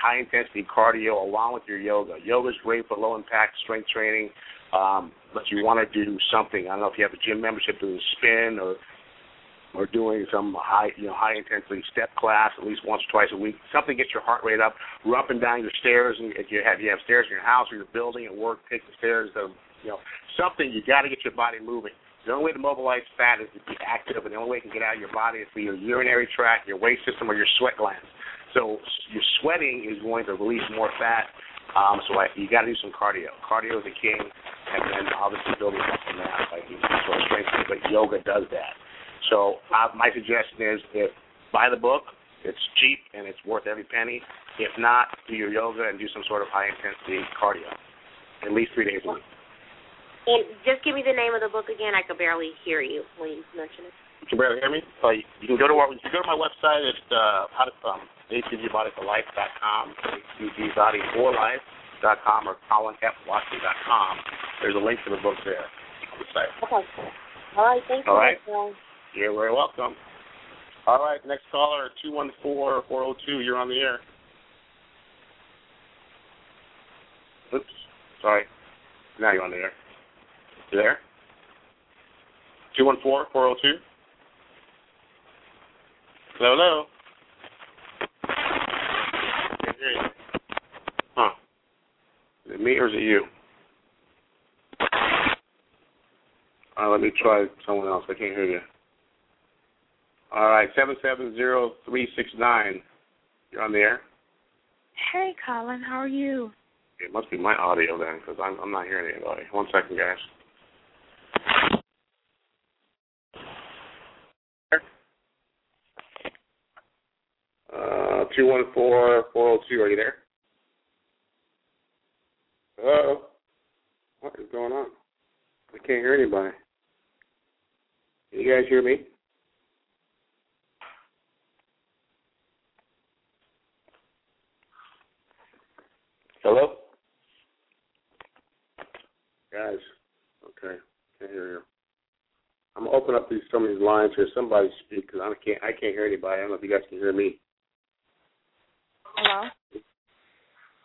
high intensity cardio along with your yoga. Yoga is great for low impact strength training, um, but you want to do something. I don't know if you have a gym membership, doing spin or or doing some high you know high intensity step class at least once or twice a week. Something to get your heart rate up. Run up and down your stairs, and if you have you have stairs in your house or your building at work, take the stairs. To, you know something you got to get your body moving. The only way to mobilize fat is to be active, and the only way it can get out of your body is through your urinary tract, your waste system, or your sweat glands. So your sweating is going to release more fat. Um, so I, you got to do some cardio. Cardio is the king, and then obviously building from that, like you sort of strength. But yoga does that. So uh, my suggestion is, if buy the book, it's cheap and it's worth every penny. If not, do your yoga and do some sort of high intensity cardio, at least three days a week. And just give me the name of the book again. I could barely hear you when you mentioned it. You can barely hear me. So you, you can go to our, you can go to my website. It's uh, how to um, hcgbodyforlife.com, hcgbodyforlife.com, or colinfwatson.com. There's a link to the book there on the site. Okay. All right. Thank you. All right. You're very welcome. All right, next caller, 214-402. You're on the air. Oops, sorry. Now you're on the air. You there? 214-402? Hello, hello. Huh. Is it me or is it you? Uh, let me try someone else. I can't hear you. All right, seven seven zero three six nine. You're on the air. Hey, Colin, how are you? It must be my audio then, because I'm I'm not hearing anybody. One second, guys. Uh, two one four four zero two. Are you there? Hello. What is going on? I can't hear anybody. Can you guys hear me? Hello? Guys, okay, can't hear you. I'm gonna open up these some of these lines here. Somebody speak because I can't I can't hear anybody. I don't know if you guys can hear me. Hello?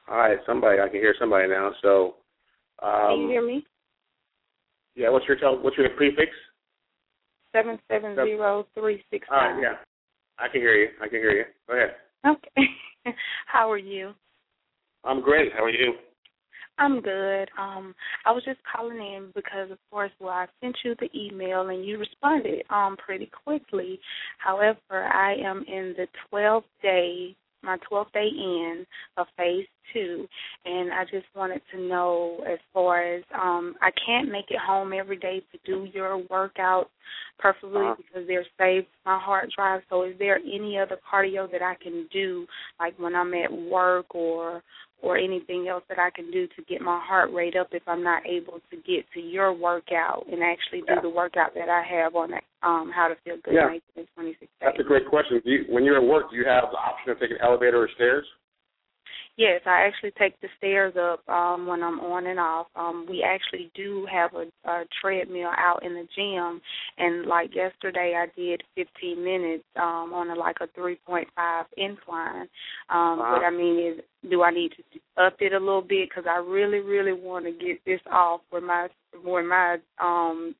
All right, somebody I can hear somebody now. So, um, Can you hear me? yeah, what's your tel- what's your prefix? Seven seven zero three six All right, yeah, I can hear you. I can hear you. Go ahead. Okay. How are you? I'm great. How are you? I'm good. Um, I was just calling in because, of course, well, I sent you the email and you responded um pretty quickly. However, I am in the 12th day, my 12th day in of phase two, and I just wanted to know as far as um I can't make it home every day to do your workout perfectly Uh-huh. because they're saved my hard drive. So, is there any other cardio that I can do, like when I'm at work or or anything else that I can do to get my heart rate up if I'm not able to get to your workout and actually do Yeah. the workout that I have on that, um how to feel good Yeah. In 26 That's a great question. Do you, when you're at work, do you have the option of taking elevator or stairs? Yes, I actually take the stairs up um when I'm on and off. Um we actually do have a, a treadmill out in the gym and like yesterday I did 15 minutes um on a like a 3.5 incline. Um Uh-huh. but I mean is do I need to up it a little bit cuz I really really want to get this off when my when my um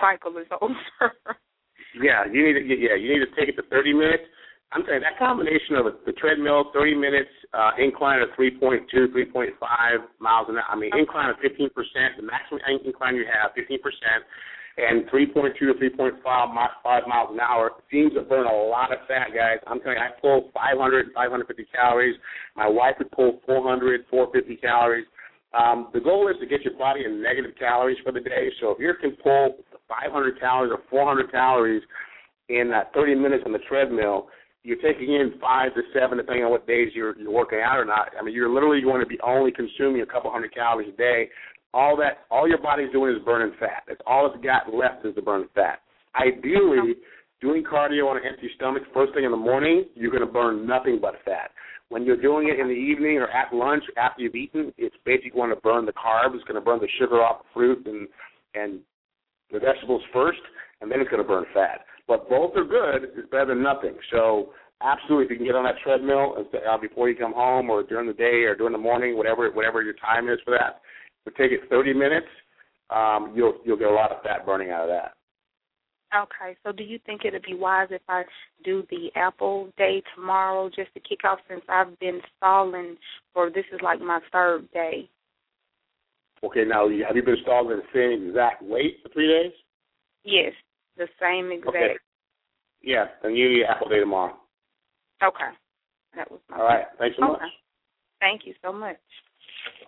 cycle is over. Yeah, you need to. Yeah, you need to take it to 30 minutes. I'm saying that combination of the treadmill, 30 minutes, uh, incline of 3.2, 3.5 miles an hour. I mean, incline of 15 percent. The maximum incline you have, 15 percent, and 3.2 to 3.5 mi- five miles an hour seems to burn a lot of fat, guys. I'm telling you, I pull 500, 550 calories. My wife would pull 400, 450 calories. Um, the goal is to get your body in negative calories for the day. So if you can pull 500 calories or 400 calories in uh, 30 minutes on the treadmill, you're taking in five to seven, depending on what days you're, you're working out or not. I mean, you're literally going to be only consuming a couple hundred calories a day. All that, all your body's doing is burning fat. That's all it's got left is to burn fat. Ideally, doing cardio on an empty stomach first thing in the morning, you're going to burn nothing but fat. When you're doing it in the evening or at lunch after you've eaten, it's basically going to burn the carbs. It's going to burn the sugar off the fruit and and the vegetables first, and then it's going to burn fat. But both are good. It's better than nothing. So absolutely, if you can get on that treadmill uh, before you come home or during the day or during the morning, whatever whatever your time is for that, but take it 30 minutes. Um, you'll you'll get a lot of fat burning out of that. Okay, so do you think it'd be wise if I do the Apple Day tomorrow just to kick off since I've been stalling for this is like my third day? Okay, now have you been stalling at the same exact weight for three days? Yes, the same exact. Okay. Yeah, then you eat apple day tomorrow. Okay. That was my All right. Thanks so much. Okay. Thank you so much.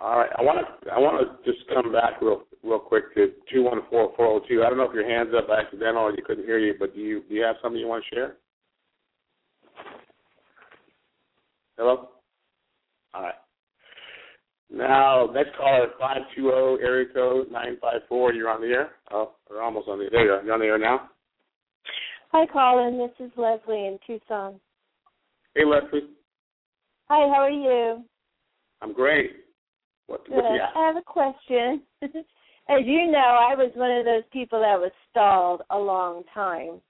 All right. I want to I want to just come back real real quick to two one four four zero two. I don't know if your hands up accidental or you couldn't hear you, but do you do you have something you want to share? Hello. All right. Now, next caller, 520 area code 954. You're on the air. Oh, we're almost on the air. There you are. You're on the air now. Hi, Colin. This is Leslie in Tucson. Hey, Leslie. Hi, how are you? I'm great. What, Good. what you got? I have a question. As you know, I was one of those people that was stalled a long time.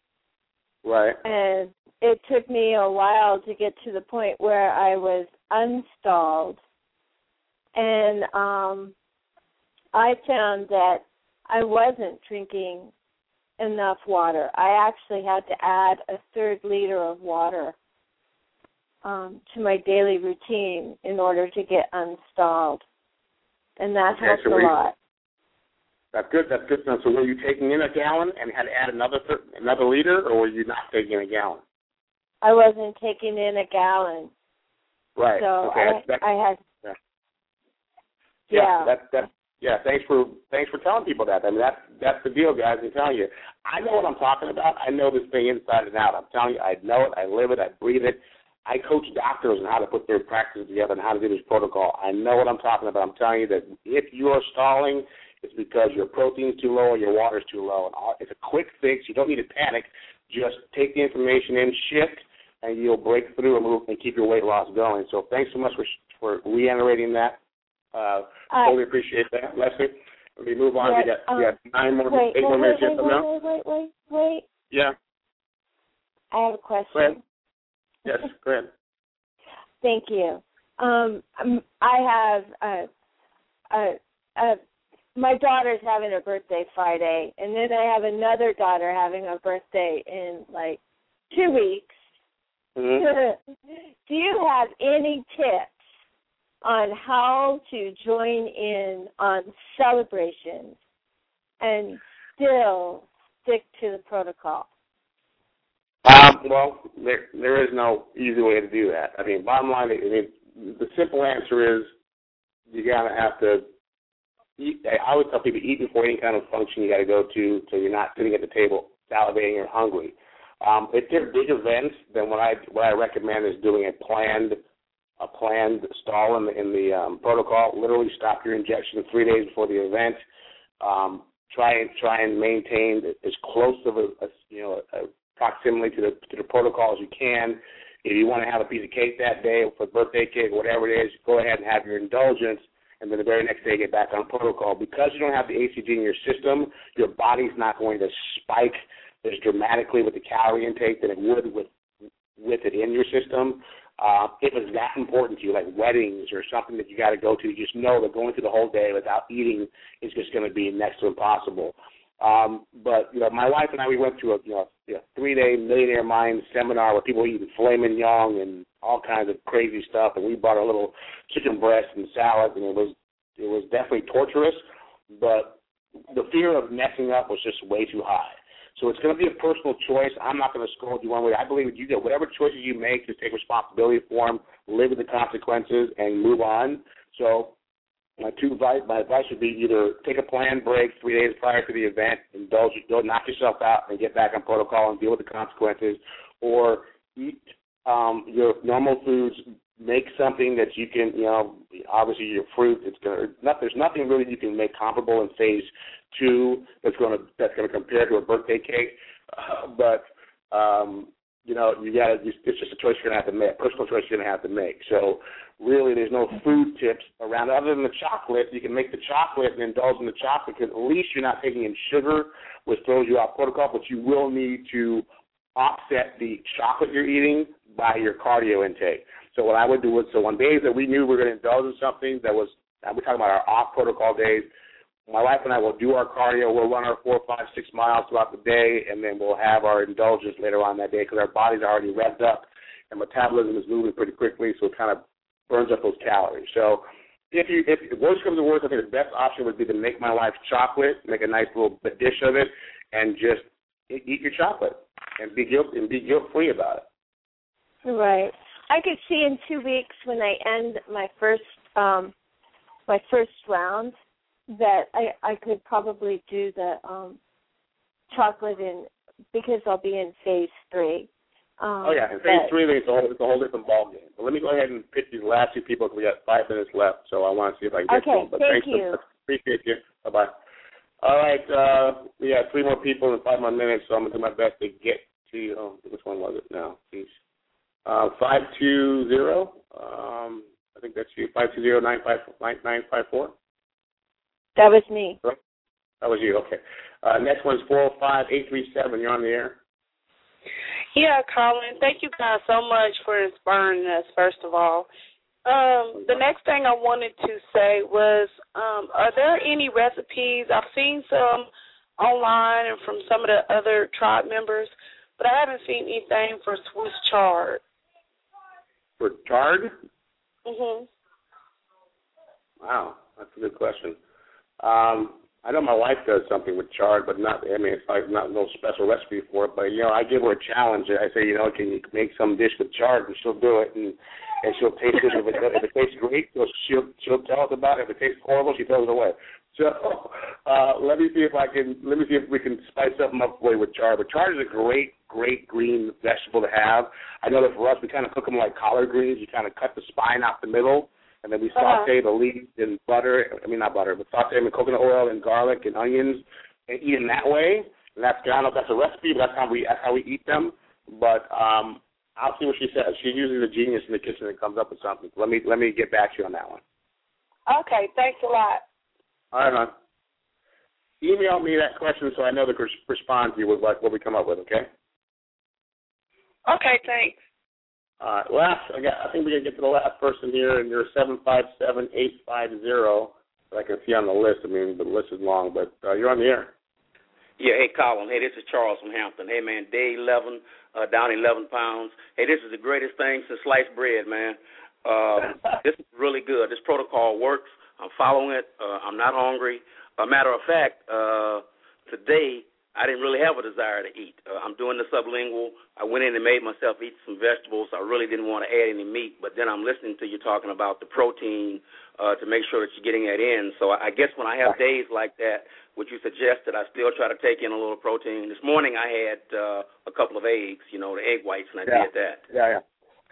Right. And it took me a while to get to the point where I was unstalled. And um I found that I wasn't drinking enough water. I actually had to add a third liter of water um, to my daily routine in order to get unstalled, and that Okay, helped so a lot. That's good. That's good. So, were you taking in a gallon and had to add another thir- another liter, or were you not taking in a gallon? I wasn't taking in a gallon, Right. so okay. I, I had yeah. yeah. That's that's yeah. Thanks for thanks for telling people that. I mean, that's that's the deal, guys. I'm telling you. I know what I'm talking about. I know this thing inside and out. I'm telling you, I know it. I live it. I breathe it. I coach doctors on how to put their practices together and how to do this protocol. I know what I'm talking about. I'm telling you that if you are stalling, it's because your protein's too low or your water's too low. And all, it's a quick fix. You don't need to panic. Just take the information in, shift, and you'll break through and move and keep your weight loss going. So thanks so much for for reiterating that. Uh, I- totally appreciate that, Leslie. Let me move on. Yeah, we got we um, got nine more, wait, eight wait, more wait, minutes. wait, wait, wait, wait, wait. Yeah. I have a Go ahead. question. Yes. Go ahead. Thank you. Um, um, I have uh, uh, uh, my daughter's having a birthday Friday, and then I have another daughter having a birthday in like two weeks. Mm-hmm. Do you have any tips on how to join in on celebrations and still stick to the protocol? Um, well, there there is no easy way to do that. I mean, bottom line, I mean, the simple answer is you gotta have to. Eat, I always tell people eat before any kind of function you got to go to, so you're not sitting at the table salivating or hungry. Um, if they're big events, then what I what I recommend is doing a planned a planned stall in the in the um, protocol. Literally stop your injection three days before the event. Um, try and try and maintain as close of a, a you know a proximity to the to the protocol as you can. If you want to have a piece of cake that day for birthday cake, whatever it is, go ahead and have your indulgence, and then the very next day get back on protocol. Because you don't have the hCG in your system, your body's not going to spike as dramatically with the calorie intake than it would with with it in your system. Uh, if it's that important to you, like weddings or something that you got to go to, you just know that going through the whole day without eating is just going to be next to impossible. Um, but you know, my wife and I, we went to a you know a three-day Millionaire Mind seminar where people were eating filet mignon and all kinds of crazy stuff, and we bought a little chicken breast and salad, and it was it was definitely torturous, but the fear of messing up was just way too high. So it's going to be a personal choice. I'm not going to scold you one way. I believe you get whatever choices you make, just take responsibility for them, live with the consequences, and move on. So my two advice, my advice would be either take a planned break three days prior to the event, indulge, go knock yourself out, and get back on protocol and deal with the consequences, or eat um, your normal foods. Make something that you can, you know, obviously your fruit. It's gonna. Not, there's nothing really you can make comparable in phase two that's gonna that's gonna compare to a birthday cake. Uh, but um, you know, you gotta. It's just a choice you're gonna have to make. Personal choice you're gonna have to make. So really, there's no food tips around other than the chocolate. You can make the chocolate and indulge in the chocolate because at least you're not taking in sugar, which throws you off protocol. But you will need to offset the chocolate you're eating by your cardio intake. So what I would do was, so on days that we knew we were going to indulge in something that was, we're talking about our off protocol days. My wife and I will do our cardio. We'll run our four, five, six miles throughout the day, and then we'll have our indulgence later on that day because our bodies are already revved up and metabolism is moving pretty quickly, so it kind of burns up those calories. So if you if worst comes to worst, I think the best option would be to make my wife chocolate, make a nice little dish of it, and just eat your chocolate and be guilt and be guilt free about it. Right. I could see in two weeks when I end my first um my first round that I I could probably do the um chocolate in because I'll be in phase three. Um, oh yeah, in phase three it's a whole it's a whole different ball game. But let me go ahead and pick these last two people because we got five minutes left, so I want to see if I can get okay, to them. But thank thanks you. So Appreciate you. Bye bye. All right, uh, we have three more people in five more minutes, so I'm gonna do my best to get to you. Oh, which one was it now? Please. Uh, five two zero. Um, I think that's you. Five two zero nine five nine nine five four. That was me. That was you. Okay. Uh, next one's four zero five eight three seven. You're on the air. Yeah, Colin. Thank you guys so much for inspiring us. First of all, um, the next thing I wanted to say was, um, are there any recipes? I've seen some online and from some of the other tribe members, but I haven't seen anything for Swiss chard. For chard? Mhm. Wow, that's a good question. Um, I know my wife does something with chard, but not. I mean, it's like not no special recipe for it. But you know, I give her a challenge. I say, you know, can you make some dish with chard, and she'll do it, and and she'll taste it. If it, if it tastes great, she'll she'll tell us about it. If it tastes horrible, she throws it away. So uh, let me see if I can. Let me see if we can spice something up for you with chard. But chard is a great, great green vegetable to have. I know that for us, we kind of cook them like collard greens. You kind of cut the spine out the middle and then we Uh-huh. saute the leaves in butter. I mean, not butter, but saute them in coconut oil and garlic and onions, and eat them that way. And that's I don't know if that's a recipe, but that's how we that's how we eat them. But um, I'll see what she says. She's usually the genius in the kitchen that comes up with something. Let me let me get back to you on that one. Okay. Thanks a lot. All right, man. Email me that question so I know to res- respond to you with like what we come up with. Okay. Okay. Thanks. All right. Last, I got. I think we can get to the last person here, and you're seven five seven eight five zero. I can see on the list. I mean, the list is long, but uh, you're on the air. Yeah, hey Colin. Hey, this is Charles from Hampton. Hey man, day eleven, uh, down eleven pounds. Hey, this is the greatest thing since sliced bread, man. Um, this is really good. This protocol works. I'm following it. Uh, I'm not hungry. A matter of fact, uh, today I didn't really have a desire to eat. Uh, I'm doing the sublingual. I went in and made myself eat some vegetables. I really didn't want to add any meat, but then I'm listening to you talking about the protein uh, to make sure that you're getting that in. So I guess when I have days like that, what you suggested, I still try to take in a little protein. This morning I had uh, a couple of eggs, you know, the egg whites, and I Yeah. did that. Yeah, yeah.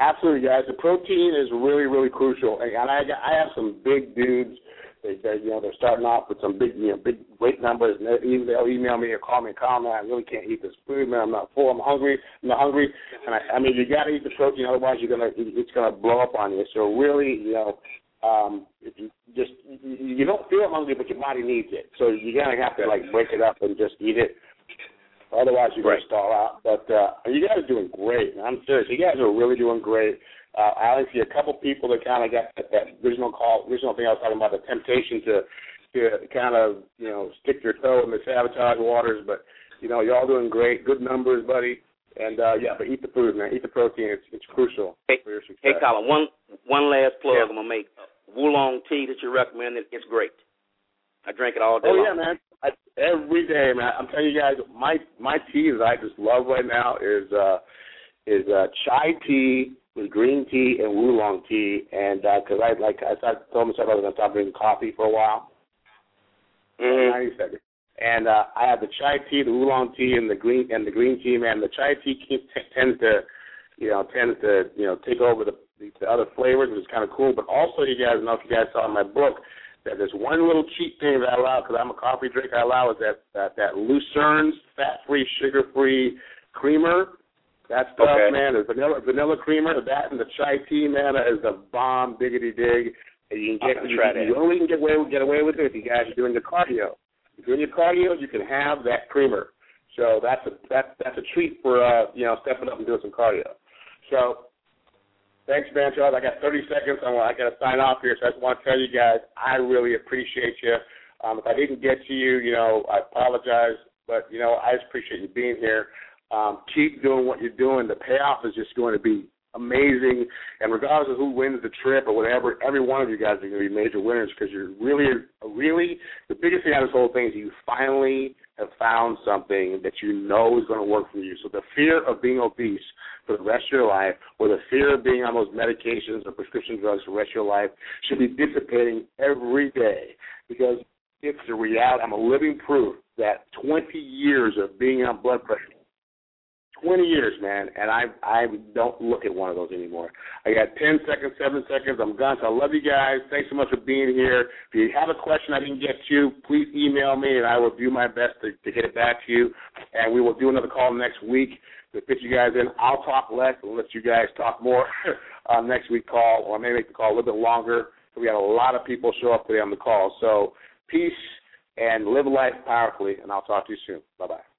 Absolutely, guys. The protein is really, really crucial. And I, I have some big dudes. They, they, you know, they're starting off with some big, you know, big weight numbers, and even- they'll email me or call me and call me. I really can't eat this food, man. I'm not full. I'm hungry. I'm not hungry. And I, I mean, you got to eat the protein, otherwise you're gonna, it's gonna blow up on you. So really, you know, um, if you just, you don't feel hungry, but your body needs it. So you gotta have to like break it up and just eat it. Otherwise, you're Right. gonna stall out. But uh, you guys are doing great. I'm serious. You guys are really doing great. Uh, I only see a couple people that kind of got that, that original call, original thing I was talking about, the temptation to to kind of you know stick your toe in the sabotage waters. But you know, you're all doing great. Good numbers, buddy. And uh, yeah, but eat the food, man. Eat the protein. It's it's crucial Hey, for your success. Hey, Colin, one one last plug Yeah. I'm gonna make. Oolong tea that you recommended, it's great. I drink it all day Oh long. yeah, man. I, every day, man. I'm telling you guys, my my tea that I just love right now is uh is uh chai tea with green tea and oolong tea, and because I like I started, told myself I was gonna stop drinking coffee for a while. Mhm. Ninety seconds. And uh, I have the chai tea, the oolong tea, and the green and the green tea. Man, the chai tea t- tends to, you know, tends to you know take over the the, the other flavors, which is kind of cool. But also, you guys know if you guys saw in my book that there's one little cheat thing that I allow because I'm a coffee drinker. I allow is that that that Lucerne's fat-free, sugar-free creamer. That stuff, Okay. man, the vanilla vanilla creamer, that and the chai tea, man, is the bomb, diggity dig. And you can get you, you that. only can get away with get away with it if you guys are doing your cardio. If you're doing your cardio, you can have that creamer. So that's a that's that's a treat for uh you know stepping up and doing some cardio. So thanks, man, Charles. I got 30 seconds. I want I got to sign off here. So I just want to tell you guys I really appreciate you. Um, if I didn't get to you, you know I apologize, but you know I just appreciate you being here. Um, keep doing what you're doing. The payoff is just going to be amazing. And regardless of who wins the trip or whatever, every one of you guys are going to be major winners because you're really, really, the biggest thing out of this whole thing is you finally have found something that you know is going to work for you. So the fear of being obese for the rest of your life, or the fear of being on those medications or prescription drugs for the rest of your life, should be dissipating every day because it's the reality. I'm a living proof that 20 years of being on blood pressure 20 years, man, and I I don't look at one of those anymore. I got 10 seconds, 7 seconds. I'm gone. So I love you guys. Thanks so much for being here. If you have a question I didn't get to, please email me, and I will do my best to, to get it back to you. And we will do another call next week to fit you guys in. I'll talk less and let you guys talk more on next week call, or I may make the call a little bit longer. We got a lot of people show up today on the call. So peace and live life powerfully, and I'll talk to you soon. Bye bye